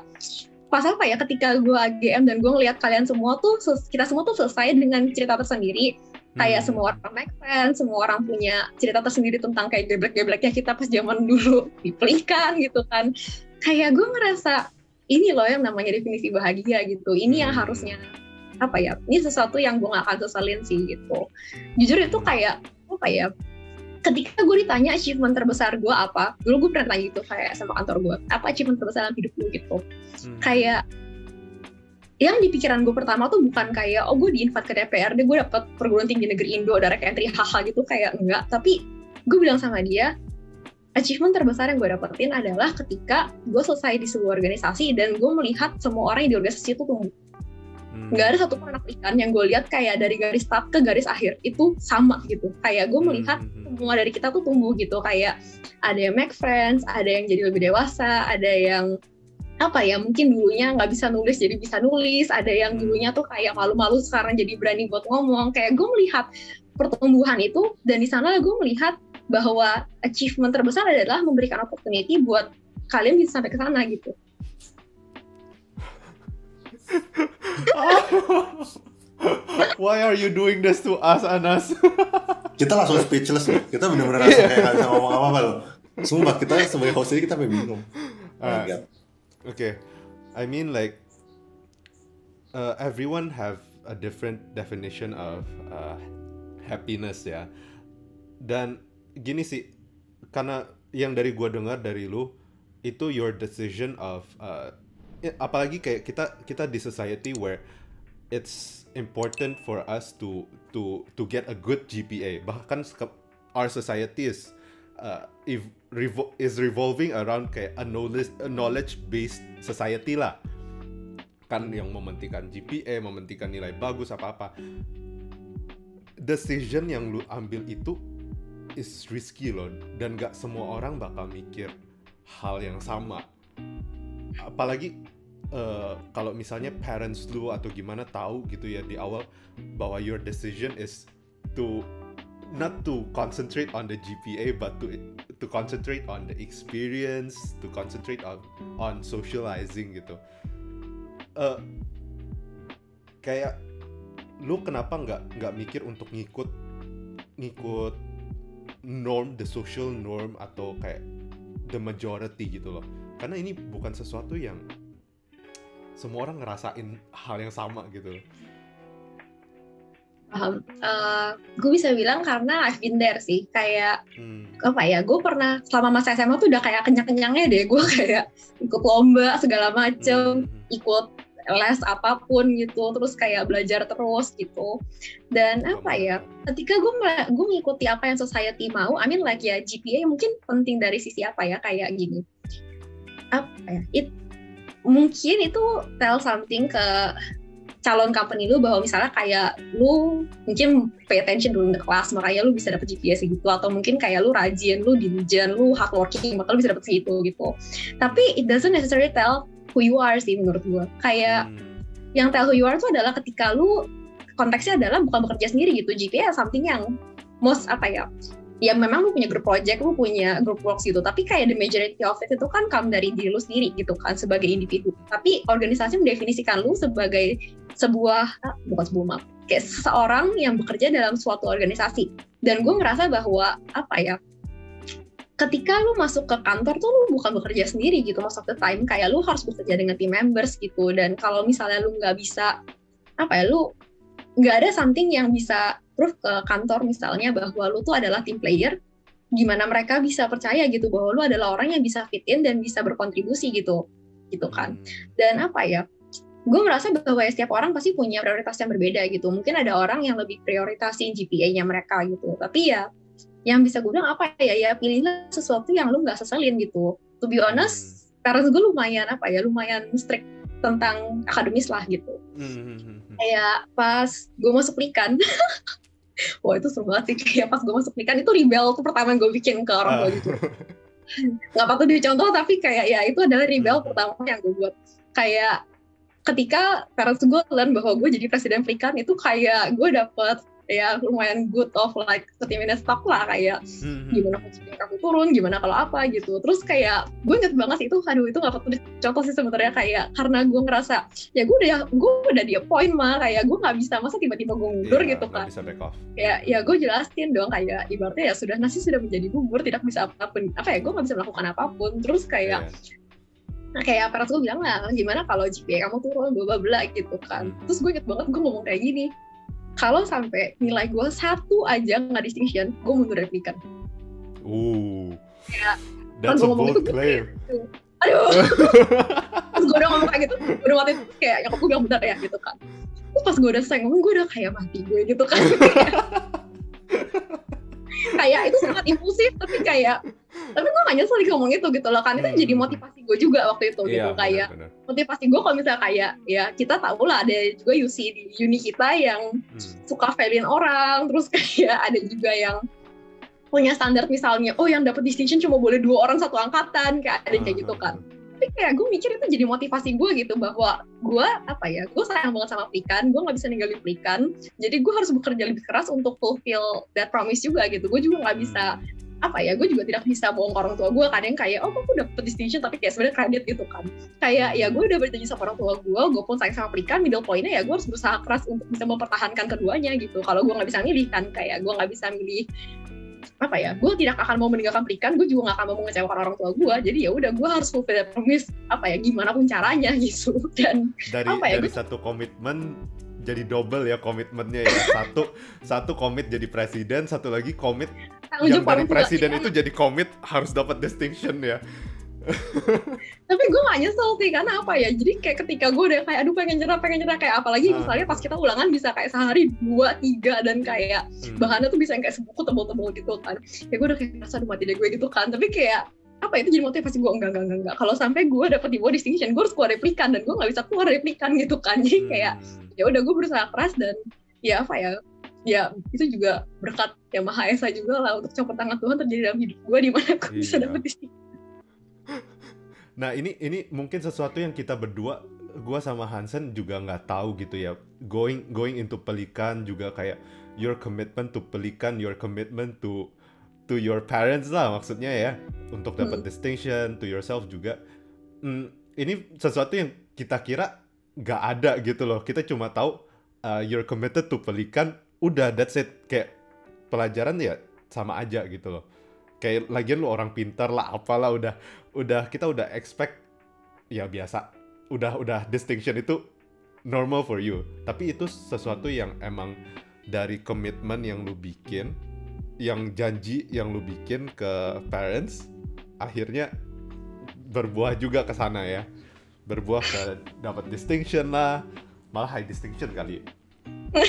pas apa ya ketika gue AGM dan gue ngeliat kalian semua tuh kita semua tuh selesai dengan cerita tersendiri. Kayak Hmm. semua orang make friends, semua orang punya cerita tersendiri tentang kayak geblek-gebleknya kita pas zaman dulu dipelikan gitu kan. Kayak gue ngerasa ini loh yang namanya definisi bahagia gitu. Ini yang Hmm. harusnya apa ya? Ini sesuatu yang gue gak akan sesalin sih gitu. Jujur itu kayak apa ya? ketika gue ditanya achievement terbesar gue apa, dulu gue pernah tanya gitu kayak sama kantor gue, apa achievement terbesar dalam hidup lu gitu. Hmm. Kayak yang di pikiran gue pertama tuh bukan kayak oh gue diinvite ke DPRD gue dapet perguruan tinggi negeri Indo direct entry haha gitu kayak enggak tapi gue bilang sama dia achievement terbesar yang gue dapetin adalah ketika gue selesai di sebuah organisasi dan gue melihat semua orang yang di organisasi itu tumbuh. Nggak ada satu anak ikan yang gue lihat kayak dari garis start ke garis akhir itu sama gitu. Kayak gue melihat Hmm, hmm, hmm. semua dari kita tuh tumbuh gitu. Kayak ada yang make friends ada yang jadi lebih dewasa ada yang apa ya mungkin dulunya nggak bisa nulis jadi bisa nulis ada yang dulunya tuh kayak malu-malu sekarang jadi berani buat ngomong. Kayak gue melihat pertumbuhan itu dan di sana gue melihat bahwa achievement terbesar adalah memberikan opportunity buat kalian bisa sampai ke sana gitu Why are you doing this to us, Anas? Kita langsung speechless loh. Kita bener-bener langsung kayak nggak bisa ngomong apa-apa loh. Sumpah kita sebagai host ini kita sampai bingung. Oh my Ah. God. okay, I mean like uh, everyone have a different definition of uh, happiness ya. Dan gini sih, karena yang dari gua dengar dari lu itu your decision of uh, apalagi kayak kita kita di society where it's important for us to to to get a good GPA. Bahkan our society is uh, if revol- is revolving around kayak a knowledge a knowledge based society lah. Kan yang mementingkan GPA, mementingkan nilai bagus apa-apa. Decision yang lu ambil itu is risky loh dan gak semua orang bakal mikir hal yang sama. Apalagi eh, kalau misalnya parents lu atau gimana tahu gitu ya di awal bahwa your decision is to not to concentrate on the GPA but to to concentrate on the experience, to concentrate on on socializing gitu. Eh kayak lu kenapa nggak nggak mikir untuk ngikut ngikut norm the social norm atau kayak the majority gitu loh karena ini bukan sesuatu yang semua orang ngerasain hal yang sama gitu loh. paham gue bisa bilang karena I've been there sih kayak Hmm. apa ya gue pernah selama masa SMA tuh udah kayak kenyang-kenyangnya deh gue kayak ikut lomba segala macem Hmm. ikut les apa pun gitu terus kayak belajar terus gitu dan apa ya ketika gue gue mengikuti apa yang society mau I mean like ya GPA mungkin penting dari sisi apa ya kayak gini apa ya it mungkin itu tell something ke calon company lu bahwa misalnya kayak lu mungkin pay attention dulu di kelas makanya lu bisa dapet GPA segitu atau mungkin kayak lu rajin, lu diligent, lu hardworking maka lu bisa dapet segitu gitu. Tapi it doesn't necessarily tell who you are sih menurut gua. Kayak Hmm. yang tell who you are itu adalah ketika lu konteksnya adalah bukan bekerja sendiri gitu. GPA something yang most apa ya ya memang lu punya group project, lu punya group works gitu, tapi kayak the majority of it itu kan come dari diri lu sendiri gitu kan sebagai individu. Tapi organisasi mendefinisikan lu sebagai sebuah ah, bukan sebuah maaf, kayak seseorang yang bekerja dalam suatu organisasi. Dan gue ngerasa bahwa apa ya, ketika lu masuk ke kantor tuh lu bukan bekerja sendiri gitu most of the time, kayak lu harus bekerja dengan team members gitu. Dan kalau misalnya lu nggak bisa apa ya, lu nggak ada something yang bisa proof ke kantor misalnya bahwa lu tuh adalah team player, gimana mereka bisa percaya gitu bahwa lu adalah orang yang bisa fit in dan bisa berkontribusi gitu, gitu kan. Dan apa ya, gue merasa bahwa ya setiap orang pasti punya prioritas yang berbeda gitu. Mungkin ada orang yang lebih prioritasin GPA-nya mereka gitu, tapi ya yang bisa gue bilang apa ya, ya pilihlah sesuatu yang lu nggak seselin gitu. To be honest, parents gue lumayan apa ya, lumayan strict tentang akademis lah gitu Hmm. kayak pas gue masuk likan wah itu seru banget sih kayak pas gue masuk likan itu rebel tuh pertama yang gue bikin ke orang tua Ah. gitu nggak patut dicontoh tapi kayak ya itu adalah rebel Hmm. pertama yang gue buat kayak ketika parents gue learn bahwa gue jadi presiden Flikan itu kayak gue dapet ya lumayan good of like 30 minutes talk lah kayak Hmm. gimana konsumsi kamu turun, gimana kalau apa gitu. Terus kayak gue inget banget sih itu, aduh itu nggak patut dicontoh sih sebenarnya kayak karena gue ngerasa ya gue udah gue udah di appoint mah kayak gue nggak bisa masa tiba-tiba gue mundur Iya, gitu kan. bisa back off. Ya ya gue jelasin dong kayak ibaratnya ya sudah nasi sudah menjadi bubur tidak bisa apa pun apa ya gue nggak bisa melakukan apa pun. Terus kayak Iya. Nah kayak parents gue bilang lah, gimana kalau GPA kamu turun, bla bla bla gitu kan. Hmm. Terus gue inget banget gue ngomong kayak gini, kalau sampai nilai gue satu aja nggak distinction, gue mundur dari pendidikan. Uh. Ya, That's a bold itu gue claim. Aduh, pas gue udah ngomong kayak gitu, udah waktu itu kayak nyokap gue bilang bentar ya gitu kan. Terus pas gue udah selesai ngomong, gue udah kayak mati gue gitu kan. kayak itu sangat impulsif, tapi kayak tapi gue gak nyesel ngomong itu gitu loh kan itu Hmm. jadi motivasi gue juga waktu itu gitu Iya, kayak benar-benar. motivasi gue kalau misalnya kayak ya kita tahu lah ada juga UC di uni kita yang Hmm. suka failin orang terus kayak ada juga yang punya standar misalnya oh yang dapat distinction cuma boleh dua orang satu angkatan kayak ada kayak gitu kan tapi kayak gue mikir itu jadi motivasi gue gitu bahwa gue apa ya gue sayang banget sama Plikan gue nggak bisa ninggalin Plikan jadi gue harus bekerja lebih keras untuk fulfill that promise juga gitu. Gue juga nggak bisa apa ya gue juga tidak bisa bohong ke orang tua gue. Kadang kayak oh gue dapet distinction tapi kayak sebenarnya kredit gitu kan. Kayak ya gue udah berjanji sama orang tua gue gue pun sayang sama Plikan middle pointnya ya gue harus berusaha keras untuk bisa mempertahankan keduanya gitu. Kalau gue nggak bisa milih kan kayak gue nggak bisa milih apa ya gue tidak akan mau meninggalkan Plikan gue juga nggak akan mau mengecewakan orang tua gue jadi ya udah gue harus fulfill promise apa ya gimana pun caranya gitu dan dari apa ya, dari gua- satu komitmen jadi double ya komitmennya ya. Satu satu komit jadi presiden satu lagi komit yang dari presiden itu jadi komit harus dapat distinction ya tapi gue gak nyesel sih karena apa ya jadi kayak ketika gue udah kayak aduh pengen nyerah pengen nyerah kayak apalagi Ah. misalnya pas kita ulangan bisa kayak sehari dua tiga dan kayak Hmm. bahannya tuh bisa yang kayak sebuku tebel-tebel gitu kan ya gue udah kayak rasa aduh mati deh gue gitu kan tapi kayak apa itu jadi motivasi gue enggak enggak enggak, enggak. kalau sampai gue dapet di bawah distinction gue harus keluar replikan dan gue nggak bisa keluar replikan gitu kan jadi kayak Hmm. ya udah gue berusaha keras dan ya apa ya ya itu juga berkat yang maha esa juga lah untuk campur tangan Tuhan terjadi dalam hidup gue di mana gue bisa Iya. dapet distinction Nah ini ini mungkin sesuatu yang kita berdua, gua sama Hansen juga nggak tahu gitu ya. Going going into Pelikan juga kayak your commitment to Pelikan, your commitment to to your parents lah maksudnya ya untuk dapat Hmm. distinction to yourself juga. Hmm, ini sesuatu yang kita kira nggak ada gitu loh. Kita cuma tahu uh, you're committed to Pelikan, udah that's it. Kayak pelajaran ya sama aja gitu loh. Kayak lagian lu orang pintar lah apalah udah udah kita udah expect ya biasa udah udah distinction itu normal for you. Tapi itu sesuatu yang emang dari komitmen yang lu bikin yang janji yang lu bikin ke parents akhirnya berbuah juga ke sana ya. Berbuah ke dapat distinction lah. Malah high distinction kali.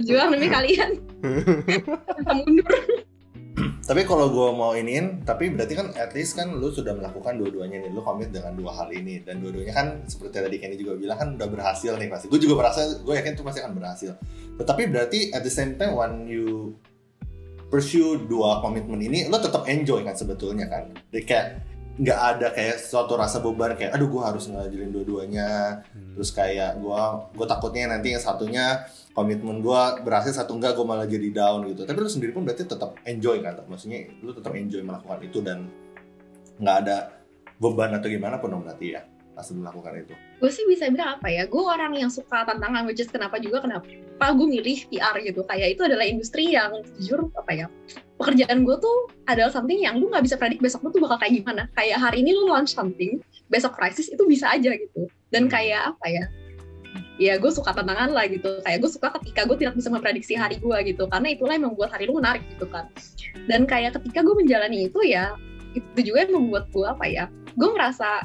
Juang demi kalian. Bisa mundur tapi kalau gue mau iniin tapi berarti kan at least kan lu sudah melakukan dua-duanya nih. Lu komit dengan dua hal ini. Dan dua-duanya kan seperti tadi Kenny juga bilang kan udah berhasil nih pasti. Gue juga merasa gue yakin itu pasti akan berhasil. Tetapi berarti at the same time when you pursue dua komitmen ini lo tetap enjoy kan sebetulnya kan? Kayak nggak ada kayak suatu rasa beban kayak aduh gue harus ngajalin dua-duanya. Hmm. terus kayak gue gue takutnya nanti yang satunya komitmen gue berhasil satu enggak gue malah jadi down gitu. Tapi lu sendiri pun berarti tetap enjoy kan? Maksudnya lu tetap enjoy melakukan itu dan nggak ada beban atau gimana pun dong berarti ya pas melakukan itu. Gue sih bisa bilang apa ya gue orang yang suka tantangan which is kenapa juga kenapa gue milih PR gitu. Kayak itu adalah industri yang jujur apa ya pekerjaan gue tuh adalah something yang lu nggak bisa predik besok lu tuh bakal kayak gimana. Kayak hari ini lu launch something besok krisis itu bisa aja gitu. Dan Hmm. kayak apa ya? Ya gue suka tantangan lah gitu. Kayak gue suka ketika gue tidak bisa memprediksi hari gue gitu. Karena itulah yang membuat hari lu menarik gitu kan. Dan kayak ketika gue menjalani itu ya itu juga yang membuat gue apa ya? Gue merasa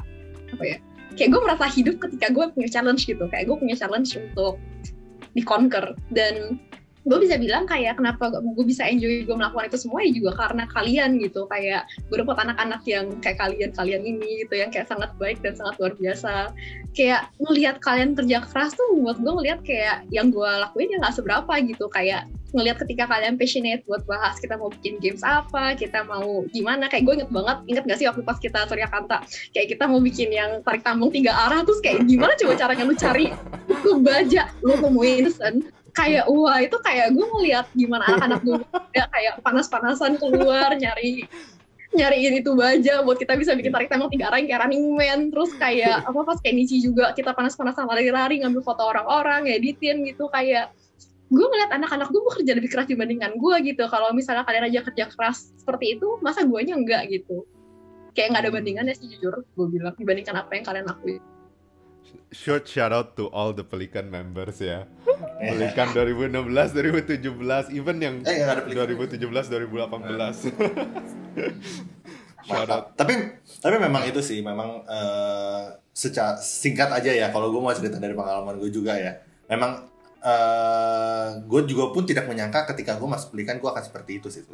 apa ya? Kayak gue merasa hidup ketika gue punya challenge gitu. Kayak gue punya challenge untuk di conquer. Dan gue bisa bilang kayak kenapa gue bisa enjoy gue melakukan itu semua ya juga karena kalian gitu. Kayak gue dapat anak-anak yang kayak kalian kalian ini gitu yang kayak sangat baik dan sangat luar biasa. Kayak ngelihat kalian kerja keras tuh buat gue ngelihat kayak yang gue lakuin ya nggak seberapa gitu. Kayak ngelihat ketika kalian passionate buat bahas kita mau bikin games apa kita mau gimana. Kayak gue inget banget inget gak sih waktu pas kita Surya Kanta kayak kita mau bikin yang tarik tambang tiga arah terus kayak gimana coba caranya lu cari? Buku baja lu temuin kayak wah itu kayak gue ngeliat gimana anak-anak gue ya, kayak panas-panasan keluar nyari nyariin itu baja buat kita bisa bikin tarik tembak tiga arah yang kayak running man. Terus kayak apa pas Nici juga kita panas-panasan lari-lari ngambil foto orang-orang editin gitu kayak gue ngeliat anak-anak gue bekerja lebih keras dibandingkan gue gitu. Kalau misalnya kalian aja kerja keras seperti itu masa guanya enggak gitu? Kayak nggak ada bandingannya sih jujur gue bilang dibandingkan apa yang kalian lakuin Short shout out to all the Pelikan members ya. Pelikan 2016, 2017, even yang Eh, ada Pelikan. 2017, 2018. shout out. Tapi tapi memang itu sih memang eh, secara singkat aja ya kalau gue mau cerita dari pengalaman gue juga ya. Memang eh gue juga pun tidak menyangka ketika gue masuk pendidikan gue akan seperti itu sih.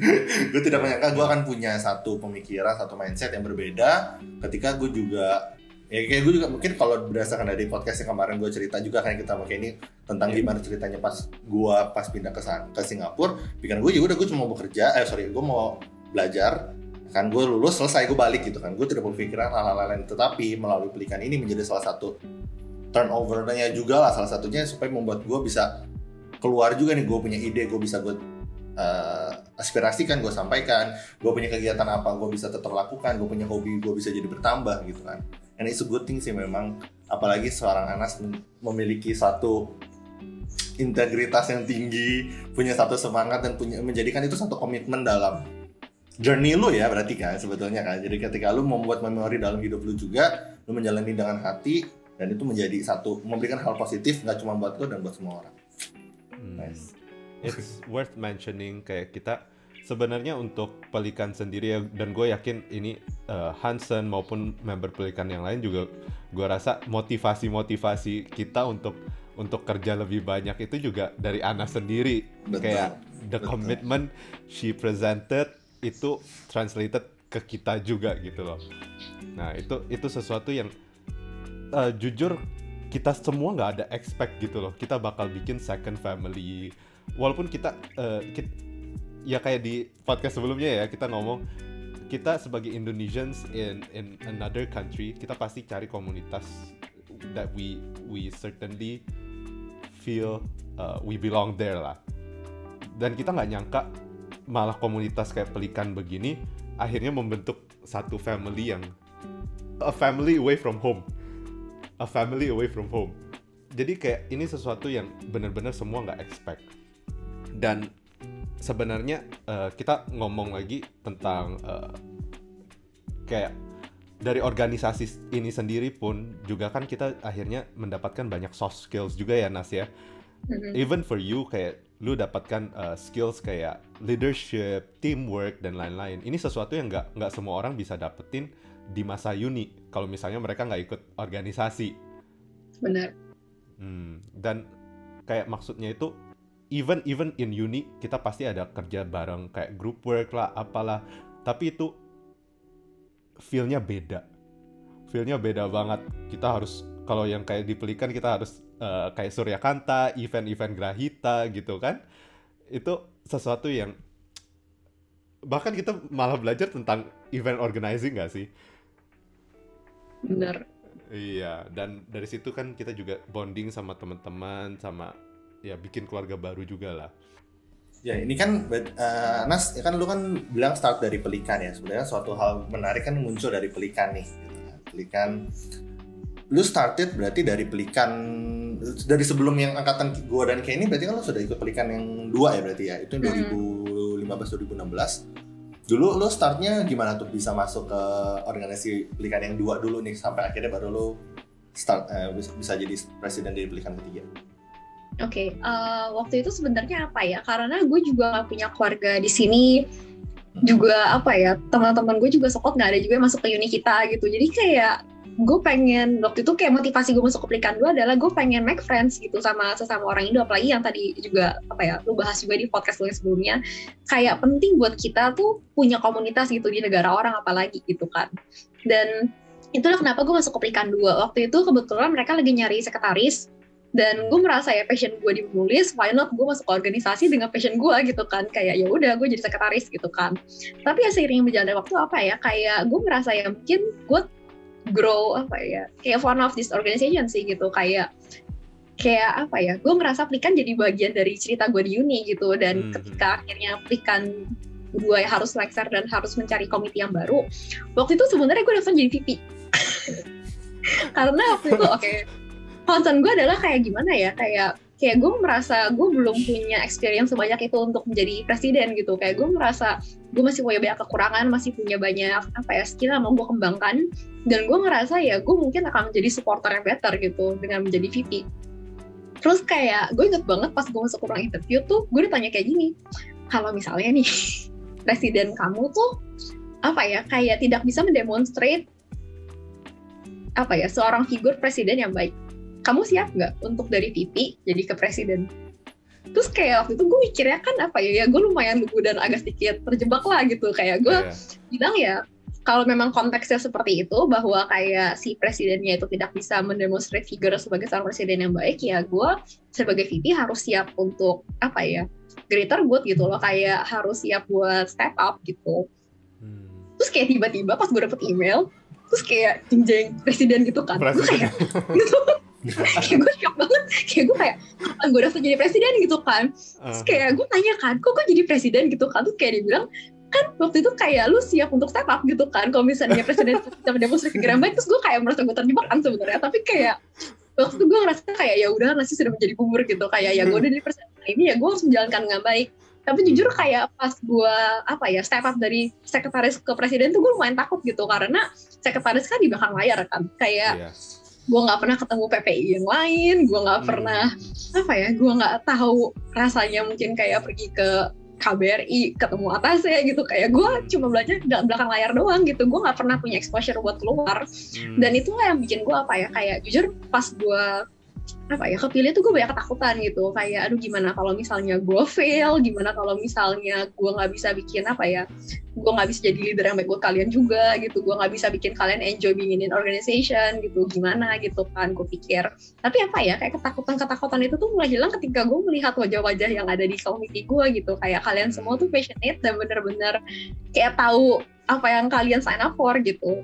gue tidak menyangka gue akan punya satu pemikiran, satu mindset yang berbeda ketika gue juga ya kayak gue juga mungkin kalau berdasarkan dari podcast yang kemarin gue cerita juga kayak kita pakai ini tentang Iya. gimana ceritanya pas gue pas pindah ke ke Singapura pikiran gue ya udah gue cuma mau bekerja eh sorry gue mau belajar kan gue lulus selesai gue balik gitu kan gue tidak berpikiran hal-hal lain tetapi melalui pelikan ini menjadi salah satu turnovernya juga lah salah satunya supaya membuat gue bisa keluar juga nih gue punya ide gue bisa gue eh, aspirasikan gue sampaikan gue punya kegiatan apa gue bisa tetap lakukan gue punya hobi gue bisa jadi bertambah gitu kan and it's a good thing sih memang apalagi seorang Anas mem- memiliki satu integritas yang tinggi punya satu semangat dan punya menjadikan itu satu komitmen dalam journey lu ya berarti kan sebetulnya kan jadi ketika lu membuat memori dalam hidup lu juga lu menjalani dengan hati dan itu menjadi satu memberikan hal positif nggak cuma buat lu dan buat semua orang Hmm. Nice. It's worth mentioning kayak kita sebenarnya untuk Pelikan sendiri ya dan gue yakin ini uh, Hansen maupun member Pelikan yang lain juga gue rasa motivasi-motivasi kita untuk untuk kerja lebih banyak itu juga dari Ana sendiri Betul, kayak the betul. commitment she presented itu translated ke kita juga gitu loh. Nah itu itu sesuatu yang uh, jujur kita semua nggak ada expect gitu loh. Kita bakal bikin second family. Walaupun kita, uh, kit- ya kayak di podcast sebelumnya ya kita ngomong kita sebagai Indonesians in in another country kita pasti cari komunitas that we we certainly feel uh, we belong there lah. Dan kita nggak nyangka malah komunitas kayak pelikan begini akhirnya membentuk satu family yang a family away from home. A family away from home. Jadi kayak ini sesuatu yang benar-benar semua nggak expect. Dan sebenarnya eh, kita ngomong lagi tentang eh, kayak dari organisasi ini sendiri pun juga kan kita akhirnya mendapatkan banyak soft skills juga ya Nas ya Mhm. even for you kayak lu dapatkan uh, skills kayak leadership, teamwork dan lain-lain. Ini sesuatu yang nggak nggak semua orang bisa dapetin di masa uni kalau misalnya mereka nggak ikut organisasi. benar Hmm, dan kayak maksudnya itu even even in uni kita pasti ada kerja bareng kayak group work lah apalah. Tapi itu feelnya beda. Feelnya beda banget. Kita harus kalau yang kayak di Pelikan kita harus uh, kayak Surya Kanta event-event Grahita gitu kan. Itu sesuatu yang bahkan kita malah belajar tentang event organizing gak sih? Bener iya dan dari situ kan kita juga bonding sama teman-teman sama ya bikin keluarga baru juga lah. Ya ini kan uh, Nas, ya kan lu kan bilang start dari pelikan ya. Sebenarnya suatu hal menarik kan muncul dari pelikan nih. Gitu ya. Pelikan, lu started berarti dari pelikan dari sebelum yang angkatan gua dan kayak ini berarti kan lu sudah ikut pelikan yang dua ya berarti ya. Itu yang 2015 2016. Dulu lu startnya gimana tuh bisa masuk ke organisasi pelikan yang dua dulu nih sampai akhirnya baru lu start uh, bisa jadi presiden dari pelikan ketiga. Oke, okay, uh, eh, waktu itu sebenarnya apa ya? Karena gue juga gak punya keluarga di sini, juga apa ya? Teman-teman gue juga sokot nggak ada juga yang masuk ke uni kita gitu. Jadi kayak gue pengen waktu itu kayak motivasi gue masuk ke pelikan gue adalah gue pengen make friends gitu sama sesama orang Indo apalagi yang tadi juga apa ya lu bahas juga di podcast lu sebelumnya kayak penting buat kita tuh punya komunitas gitu di negara orang apalagi gitu kan dan itulah kenapa gue masuk ke pelikan dua waktu itu kebetulan mereka lagi nyari sekretaris dan gue merasa ya passion gue di menulis why not gue masuk ke organisasi dengan passion gue gitu kan. Kayak ya udah gue jadi sekretaris gitu kan. Tapi ya seiring berjalannya waktu apa ya kayak gue merasa ya mungkin gue grow apa ya kayak one of this organization sih gitu. Kayak kayak apa ya gue merasa plikan jadi bagian dari cerita gue di uni gitu. Dan hmm. ketika akhirnya plikan gue harus lecture dan harus mencari komite yang baru waktu itu sebenarnya gue daftar jadi VP karena waktu itu oke okay, concern gue adalah kayak gimana ya? Kayak kayak gue merasa gue belum punya experience sebanyak itu untuk menjadi presiden gitu. Kayak gue merasa gue masih punya banyak kekurangan masih punya banyak apa ya skill yang mau gue kembangkan. Dan gue ngerasa ya gue mungkin akan menjadi supporter yang better gitu dengan menjadi VP terus kayak gue inget banget pas gue masuk ke ruang interview tuh gue ditanya kayak gini kalau misalnya nih presiden kamu tuh apa ya kayak tidak bisa mendemonstrate apa ya seorang figur presiden yang baik kamu siap nggak untuk dari VP jadi ke presiden? Terus kayak waktu itu gue mikirnya kan apa ya? Ya gue lumayan lugu dan agak sedikit terjebak lah gitu. Kayak gue yeah. bilang ya kalau memang konteksnya seperti itu bahwa kayak si presidennya itu tidak bisa mendemonstrate figure sebagai seorang presiden yang baik ya gue sebagai VP harus siap untuk apa ya? Greater good gitu loh. Kayak harus siap buat step up gitu. Hmm. terus kayak tiba-tiba pas gue dapet email terus kayak jeng presiden gitu kan. Presiden. kayak gitu kayak gue shock banget. Kayak gue kayak kapan gue daftar jadi presiden? gitu kan. Terus kayak gue tanya kan kok gue jadi presiden? gitu kan. Terus kayak dia bilang kan waktu itu kayak lu siap untuk step up gitu kan. Kalau misalnya presiden sama demonstrasi kegiatan baik terus gue kayak merasa gue terjebak kan sebenarnya. Tapi kayak waktu itu gue ngerasa kayak ya udah nasi sudah menjadi bumur gitu. Kayak ya gue udah jadi presiden ini ya gue harus menjalankan dengan baik. Tapi jujur kayak pas gue apa ya step up dari sekretaris ke presiden tuh gue lumayan takut gitu. Karena sekretaris kan di belakang layar kan. Kayak yeah gue nggak pernah ketemu PPI yang lain gue nggak hmm. pernah apa ya gue nggak tahu rasanya mungkin kayak pergi ke KBRI ketemu atasnya gitu kayak gue cuma belajar di belakang layar doang gitu gue nggak pernah punya exposure buat keluar hmm. dan itulah yang bikin gue apa ya kayak jujur pas gue apa ya kepilih tuh gue banyak ketakutan gitu. Kayak aduh gimana kalau misalnya gue fail? Gimana kalau misalnya gue nggak bisa bikin apa ya gue nggak bisa jadi leader yang baik buat kalian juga gitu. Gue nggak bisa bikin kalian enjoy being in organization gitu. Gimana gitu kan gue pikir. Tapi apa ya kayak ketakutan ketakutan itu tuh mulai hilang ketika gue melihat wajah-wajah yang ada di community gue gitu. Kayak kalian semua tuh passionate dan bener-bener kayak tahu apa yang kalian sign up for gitu.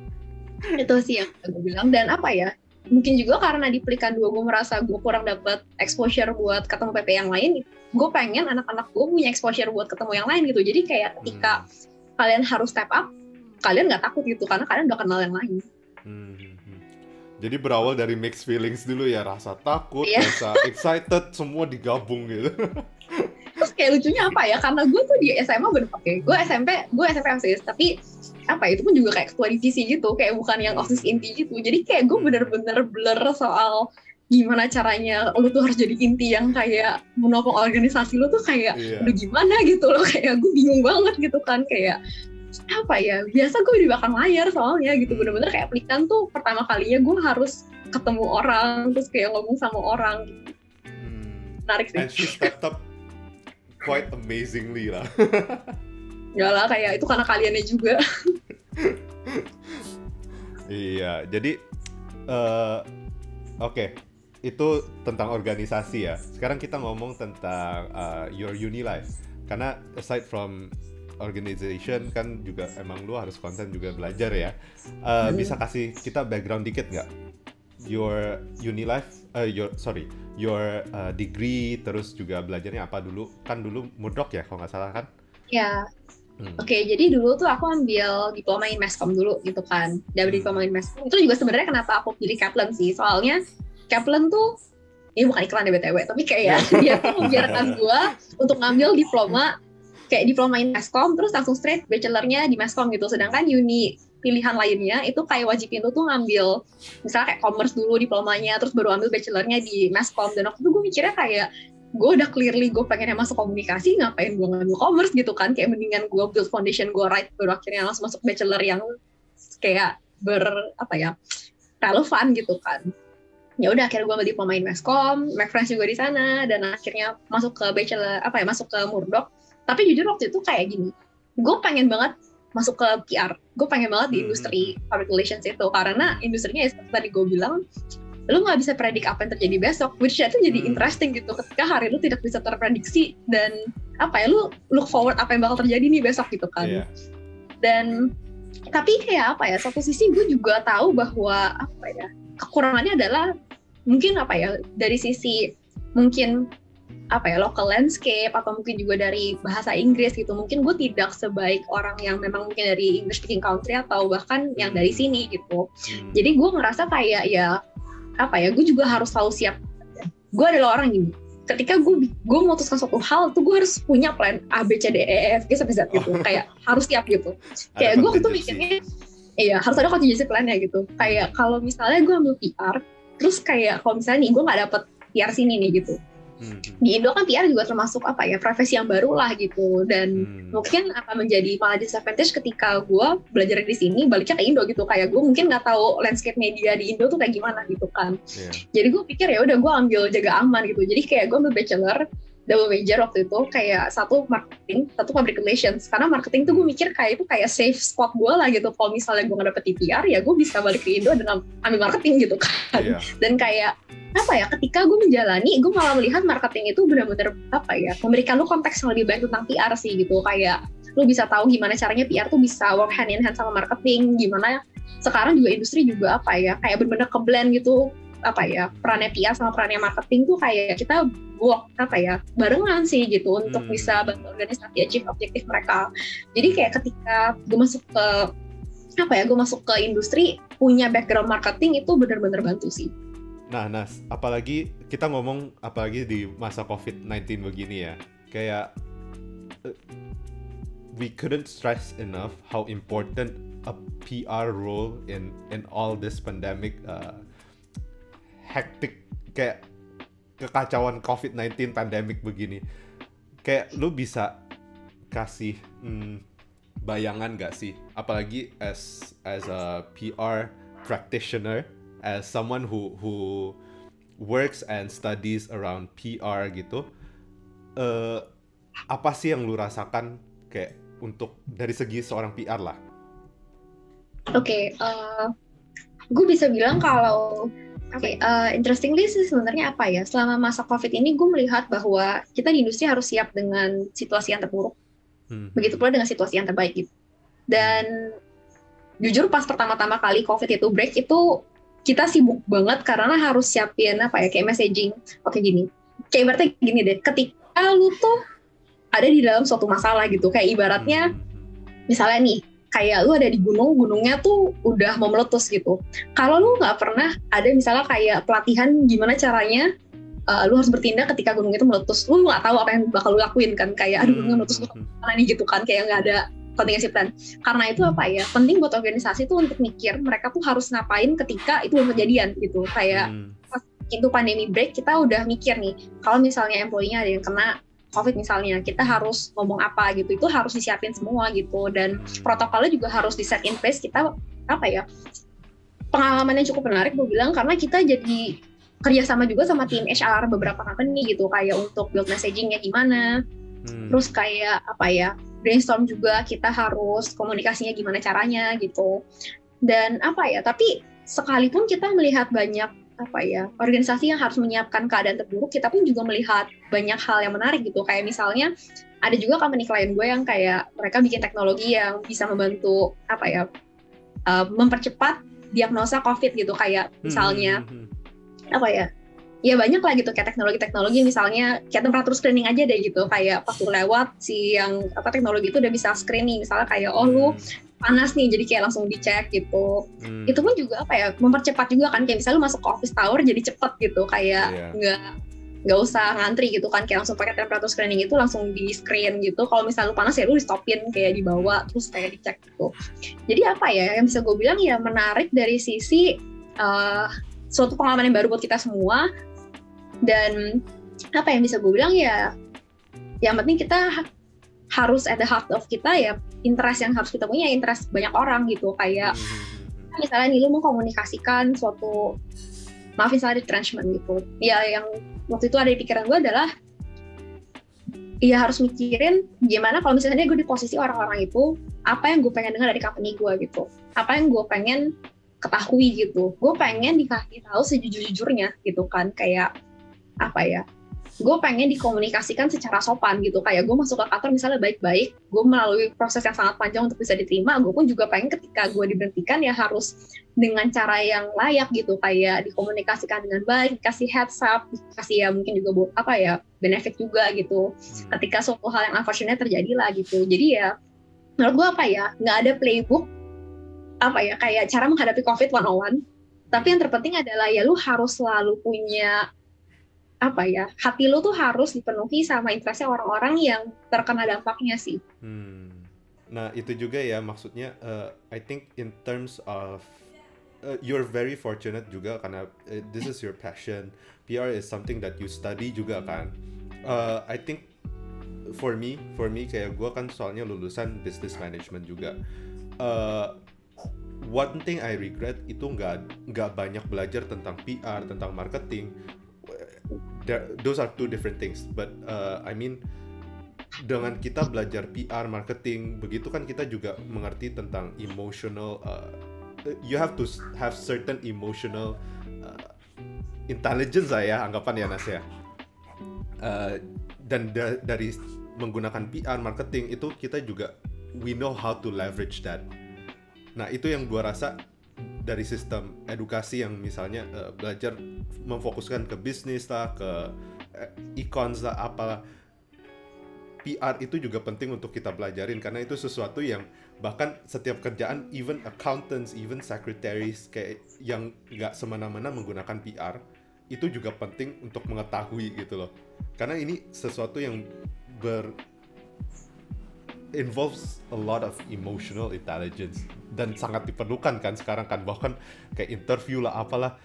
Itu sih yang gue bilang. Dan apa ya mungkin juga karena di pelikan dua gue merasa gue kurang dapat exposure buat ketemu PP yang lain gue pengen anak-anak gue punya exposure buat ketemu yang lain gitu jadi kayak ketika hmm. kalian harus step up kalian nggak takut gitu karena kalian udah kenal yang lain hmm. hmm, hmm. jadi berawal dari mixed feelings dulu ya rasa takut yeah. rasa excited semua digabung gitu kayak lucunya apa ya karena gue tuh di SMA gue oke gue SMP gue SMP OSIS tapi apa ya, itu pun juga kayak ketua divisi gitu kayak bukan yang osis inti gitu. Jadi kayak gue bener-bener blur soal gimana caranya lu tuh harus jadi inti yang kayak menopang organisasi lu tuh kayak yeah. lu gimana? gitu loh. Kayak gue bingung banget gitu kan kayak apa ya biasa gue di belakang layar soalnya gitu. Bener-bener kayak pelikan tuh pertama kalinya gue harus ketemu orang terus kayak ngomong sama orang. Hmm. menarik sih. And she stepped up quite amazingly lah. Enggak lah, kayak itu karena kaliannya juga. iya, jadi uh, oke. Okay. Itu tentang organisasi ya. Sekarang kita ngomong tentang uh, your uni life. Karena aside from organization kan juga emang lu harus konten juga belajar ya. Uh, hmm. Bisa kasih kita background dikit nggak? Your uni life, uh, your sorry, your uh, degree terus juga belajarnya apa dulu? Kan dulu mudok ya kalau nggak salah kan? Ya. Hmm. Oke, okay, jadi dulu tuh aku ambil diploma in Meskom dulu gitu kan. Dari hmm. diploma in Meskom itu juga sebenarnya kenapa aku pilih Kaplan sih. Soalnya Kaplan tuh ini bukan iklan ya BTW, tapi kayak dia tuh membiarkan gua untuk ngambil diploma kayak diploma in Meskom terus langsung straight bachelornya di Meskom gitu. Sedangkan uni pilihan lainnya itu kayak wajibin lu tuh ngambil misalnya kayak commerce dulu diplomanya terus baru ambil bachelornya di Meskom dan waktu itu gue mikirnya kayak gue udah clearly gue pengen masuk komunikasi ngapain gue ngambil commerce gitu kan? Kayak mendingan gue build foundation gue right baru akhirnya langsung masuk bachelor yang kayak ber apa ya relevan gitu kan. Ya udah akhirnya gue ambil diploma in make friends juga di sana dan akhirnya masuk ke bachelor apa ya masuk ke Murdoch. Tapi jujur waktu itu kayak gini gue pengen banget masuk ke PR gue pengen banget di hmm, industri hmm, hmm. public relations itu karena industrinya ya seperti tadi gue bilang lu nggak bisa predik apa yang terjadi besok which itu jadi hmm. interesting gitu ketika hari lu tidak bisa terprediksi dan apa ya lu look forward apa yang bakal terjadi nih besok gitu kan yeah. dan tapi kayak apa ya satu sisi gue juga tahu bahwa apa ya kekurangannya adalah mungkin apa ya dari sisi mungkin apa ya local landscape atau mungkin juga dari bahasa Inggris gitu. Mungkin gue tidak sebaik orang yang memang mungkin dari English speaking country atau bahkan yang dari sini gitu. Hmm. jadi gue ngerasa kayak ya apa ya gue juga harus selalu siap. Gue adalah orang gini ketika gue gue memutuskan suatu hal tuh gue harus punya plan A B C D E F G sampai Z gitu. Oh. kayak harus siap gitu. Kayak gue tuh mikirnya iya harus ada contingency plan ya gitu. Kayak kalau misalnya gue ambil PR terus kayak kalau misalnya nih gue nggak dapet PR sini nih gitu Hmm. Di Indo kan PR juga termasuk apa ya profesi yang baru lah gitu dan hmm. mungkin akan menjadi malah disadvantage ketika gue belajar di sini baliknya ke Indo gitu kayak gue mungkin nggak tahu landscape media di Indo tuh kayak gimana gitu kan. Yeah. Jadi gue pikir ya udah gue ambil jaga aman gitu. Jadi kayak gue ambil bachelor double major waktu itu kayak satu marketing, satu public relations. Karena marketing tuh gue mikir kayak itu kayak safe spot gue lah gitu. Kalau misalnya gue nggak dapet TPR ya gue bisa balik ke Indo dan ambil marketing gitu kan. Yeah. Dan kayak apa ya ketika gue menjalani gue malah melihat marketing itu benar-benar apa ya memberikan lu konteks yang lebih baik tentang PR sih gitu kayak lu bisa tahu gimana caranya PR tuh bisa work hand in hand sama marketing gimana sekarang juga industri juga apa ya kayak benar-benar ke blend gitu apa ya perannya PR sama perannya marketing tuh kayak kita work apa ya barengan sih gitu untuk hmm. bisa bantu organisasi achieve objektif mereka jadi kayak ketika gue masuk ke apa ya gue masuk ke industri punya background marketing itu benar-benar bantu sih Nah, Nas, apalagi kita ngomong apalagi di masa COVID-19 begini ya. Kayak uh, we couldn't stress enough how important a PR role in in all this pandemic uh, hectic kayak kekacauan COVID-19 pandemic begini. Kayak lu bisa kasih hmm, bayangan gak sih? Apalagi as as a PR practitioner as someone who who works and studies around PR gitu uh, apa sih yang lu rasakan kayak untuk dari segi seorang PR lah oke okay, uh, eh, gue bisa bilang kalau Oke, okay, uh, eh, interestingly sih sebenarnya apa ya? Selama masa COVID ini gue melihat bahwa kita di industri harus siap dengan situasi yang terburuk. Hmm. Begitu pula dengan situasi yang terbaik gitu. Dan jujur pas pertama-tama kali COVID itu break itu kita sibuk banget karena harus siapin apa ya kayak messaging oke gini kayak ibaratnya gini deh ketika lu tuh ada di dalam suatu masalah gitu kayak ibaratnya misalnya nih kayak lu ada di gunung gunungnya tuh udah mau meletus gitu kalau lu nggak pernah ada misalnya kayak pelatihan gimana caranya uh, lu harus bertindak ketika gunung itu meletus lu nggak tahu apa yang bakal lu lakuin kan kayak aduh gunungnya meletus gue mana nih gitu kan kayak nggak ada contingency plan. Karena itu apa ya? Penting buat organisasi tuh untuk mikir mereka tuh harus ngapain ketika itu belum kejadian gitu. Kayak hmm. pas itu pandemi break kita udah mikir nih, kalau misalnya employee-nya ada yang kena COVID misalnya, kita harus ngomong apa gitu, itu harus disiapin semua gitu, dan protokolnya juga harus di set in place. Kita apa ya? Pengalaman yang cukup menarik, gue bilang, karena kita jadi kerjasama juga sama tim HR beberapa company gitu, kayak untuk build messagingnya gimana, hmm. terus kayak apa ya brainstorm juga kita harus komunikasinya gimana caranya gitu dan apa ya tapi sekalipun kita melihat banyak apa ya organisasi yang harus menyiapkan keadaan terburuk kita pun juga melihat banyak hal yang menarik gitu. Kayak misalnya ada juga company klien gue yang kayak mereka bikin teknologi yang bisa membantu apa ya uh, mempercepat diagnosa COVID gitu. Kayak hmm, misalnya hmm, hmm, hmm. apa ya ya banyak lah gitu kayak teknologi-teknologi. Misalnya kayak temperatur screening aja deh gitu. Kayak lu lewat si yang apa teknologi itu udah bisa screening. Misalnya kayak oh lu panas nih jadi kayak langsung dicek gitu. Hmm. itu pun juga apa ya mempercepat juga kan kayak misalnya lu masuk ke office tower jadi cepet gitu kayak yeah. nggak nggak usah ngantri gitu kan kayak langsung pakai temperatur screening itu langsung di screen gitu. Kalau misalnya lu panas ya lu di stopin kayak dibawa terus kayak dicek gitu. Jadi apa ya yang bisa gue bilang ya menarik dari sisi uh, suatu pengalaman yang baru buat kita semua. Dan apa yang bisa gue bilang ya yang penting kita harus at the heart of kita ya interest yang harus kita punya interest banyak orang gitu. Kayak hmm, hmm, hmm, misalnya nih lu mau komunikasikan suatu maaf misalnya retrenchment gitu. Ya yang waktu itu ada di pikiran gue adalah ya harus mikirin gimana kalau misalnya gue di posisi orang-orang itu apa yang gue pengen dengar dari company gue gitu. Apa yang gue pengen ketahui gitu. Gue pengen dikasih tahu sejujur-jujurnya gitu kan. Kayak apa ya gue pengen dikomunikasikan secara sopan gitu. Kayak gue masuk ke kantor misalnya baik-baik gue melalui proses yang sangat panjang untuk bisa diterima gue pun juga pengen ketika gue diberhentikan ya harus dengan cara yang layak gitu. Kayak dikomunikasikan dengan baik dikasih heads up dikasih ya mungkin juga apa ya benefit juga gitu. Ketika suatu hal yang unfortunate terjadi lah gitu. Jadi ya menurut gue apa ya nggak ada playbook apa ya kayak cara menghadapi covid 101 tapi yang terpenting adalah ya lu harus selalu punya apa ya hati lu tuh harus dipenuhi sama interestnya orang-orang yang terkena dampaknya sih. Hmm. Nah itu juga ya maksudnya uh, I think in terms of uh, you're very fortunate juga karena uh, this is your passion. PR is something that you study juga kan. Uh, I think for me for me kayak gue kan soalnya lulusan business management juga. Uh, one thing I regret itu nggak nggak banyak belajar tentang PR tentang marketing there, those are two different things. But uh, I mean dengan kita belajar PR marketing begitu kan kita juga mengerti tentang emotional uh, you have to have certain emotional uh, intelligence lah ya anggapan ya Nas ya. Uh, dan da dari menggunakan PR marketing itu kita juga we know how to leverage that. Nah itu yang gua rasa dari sistem edukasi yang misalnya uh, belajar memfokuskan ke bisnis lah, ke uh, e-cons lah, apalah. PR itu juga penting untuk kita pelajarin karena itu sesuatu yang bahkan setiap kerjaan, even accountants, even secretaries kayak yang nggak semena-mena menggunakan PR itu juga penting untuk mengetahui gitu loh. Karena ini sesuatu yang ber involves a lot of emotional intelligence dan sangat diperlukan kan sekarang kan. Bahkan kayak interview lah apalah.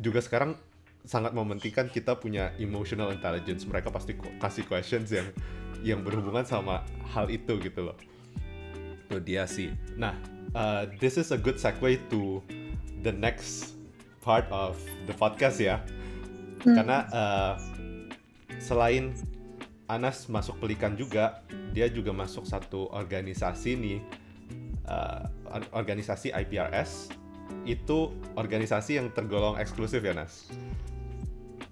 Juga sekarang sangat mementingkan kita punya emotional intelligence. Mereka pasti kasih questions yang yang berhubungan sama hal itu gitu loh. Itu dia sih. Nah uh, this is a good segue to the next part of the podcast ya. Hmm. karena uh, selain Anas masuk pelikan juga. Dia juga masuk satu organisasi nih uh, organisasi IPRS itu organisasi yang tergolong eksklusif ya Nas?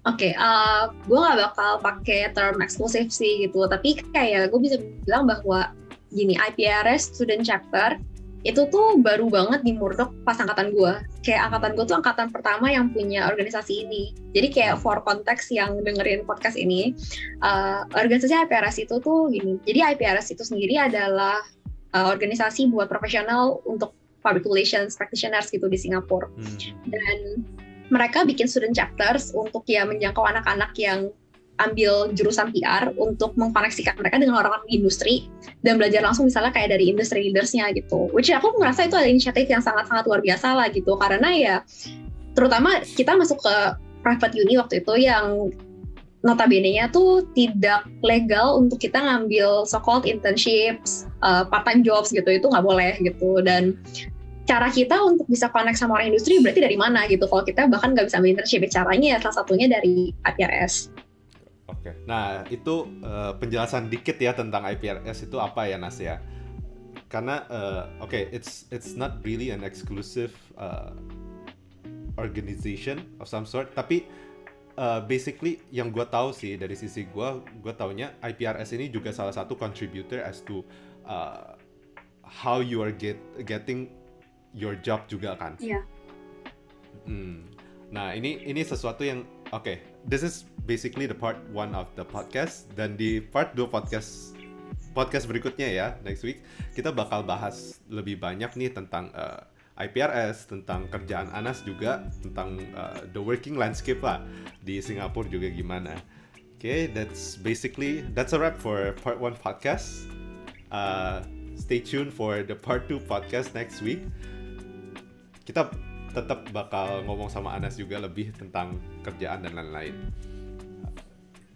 Oke, okay, uh, gue gak bakal pakai term eksklusif sih gitu, tapi kayak gue bisa bilang bahwa gini IPRS Student Chapter itu tuh baru banget di Murdoch pas angkatan gue. Kayak angkatan gue tuh angkatan pertama yang punya organisasi ini. Jadi kayak for konteks yang dengerin podcast ini, uh, organisasi IPRS itu tuh gini. Jadi IPRS itu sendiri adalah uh, organisasi buat profesional untuk public relations practitioners gitu di Singapura. Hmm. Dan mereka bikin student chapters untuk ya menjangkau anak-anak yang ambil jurusan PR untuk mengkoneksikan mereka dengan orang-orang di industri dan belajar langsung misalnya kayak dari industri leadersnya gitu. Which aku merasa itu ada inisiatif yang sangat-sangat luar biasa lah gitu karena ya terutama kita masuk ke private uni waktu itu yang notabene-nya tuh tidak legal untuk kita ngambil so-called internships, uh, part-time jobs gitu, itu nggak boleh gitu. Dan cara kita untuk bisa connect sama orang industri berarti dari mana gitu. Kalau kita bahkan nggak bisa ambil internship, caranya ya salah satunya dari IPRS. Oke, Oke. Nah, itu uh, penjelasan dikit ya tentang IPRS itu apa ya Nas ya? Karena uh, oke, okay, it's it's not really an exclusive uh, organization of some sort, tapi uh, basically yang gue tahu sih dari sisi gue, gue taunya IPRS ini juga salah satu contributor as to uh, how you are get getting your job juga kan? Iya. Yeah. Hmm. Nah ini ini sesuatu yang oke. Okay, this is basically the part one of the podcast dan di part 2 podcast podcast berikutnya ya next week kita bakal bahas lebih banyak nih tentang uh, IPRS tentang kerjaan Anas juga tentang uh, the working landscape lah di Singapura juga gimana. Oke, okay, that's basically that's a wrap for part one podcast. Uh, stay tuned for the part two podcast next week. Kita tetap bakal ngomong sama Anas juga lebih tentang kerjaan dan lain-lain.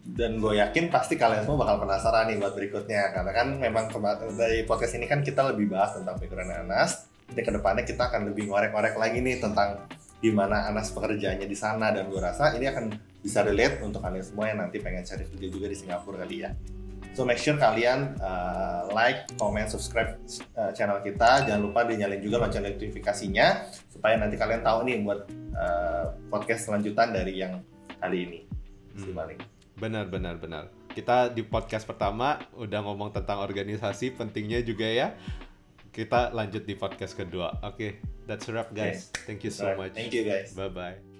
Dan gue yakin pasti kalian semua bakal penasaran nih buat berikutnya karena kan memang dari podcast ini kan kita lebih bahas tentang pikiran Anas jadi ke depannya kita akan lebih ngorek-ngorek lagi nih tentang gimana Anas pekerjaannya di sana dan gue rasa ini akan bisa relate untuk kalian semua yang nanti pengen cari kerja juga di Singapura kali ya. So make sure kalian uh, like, comment, subscribe uh, channel kita. Jangan lupa dinyalin juga lonceng notifikasinya supaya nanti kalian tahu nih buat uh, podcast selanjutan dari yang kali ini. Hmm. Benar, benar, benar. Kita di podcast pertama udah ngomong tentang organisasi pentingnya juga ya kita lanjut di podcast kedua. Oke, okay, that's a wrap guys. Okay. Thank you so much. Thank you guys. Bye bye.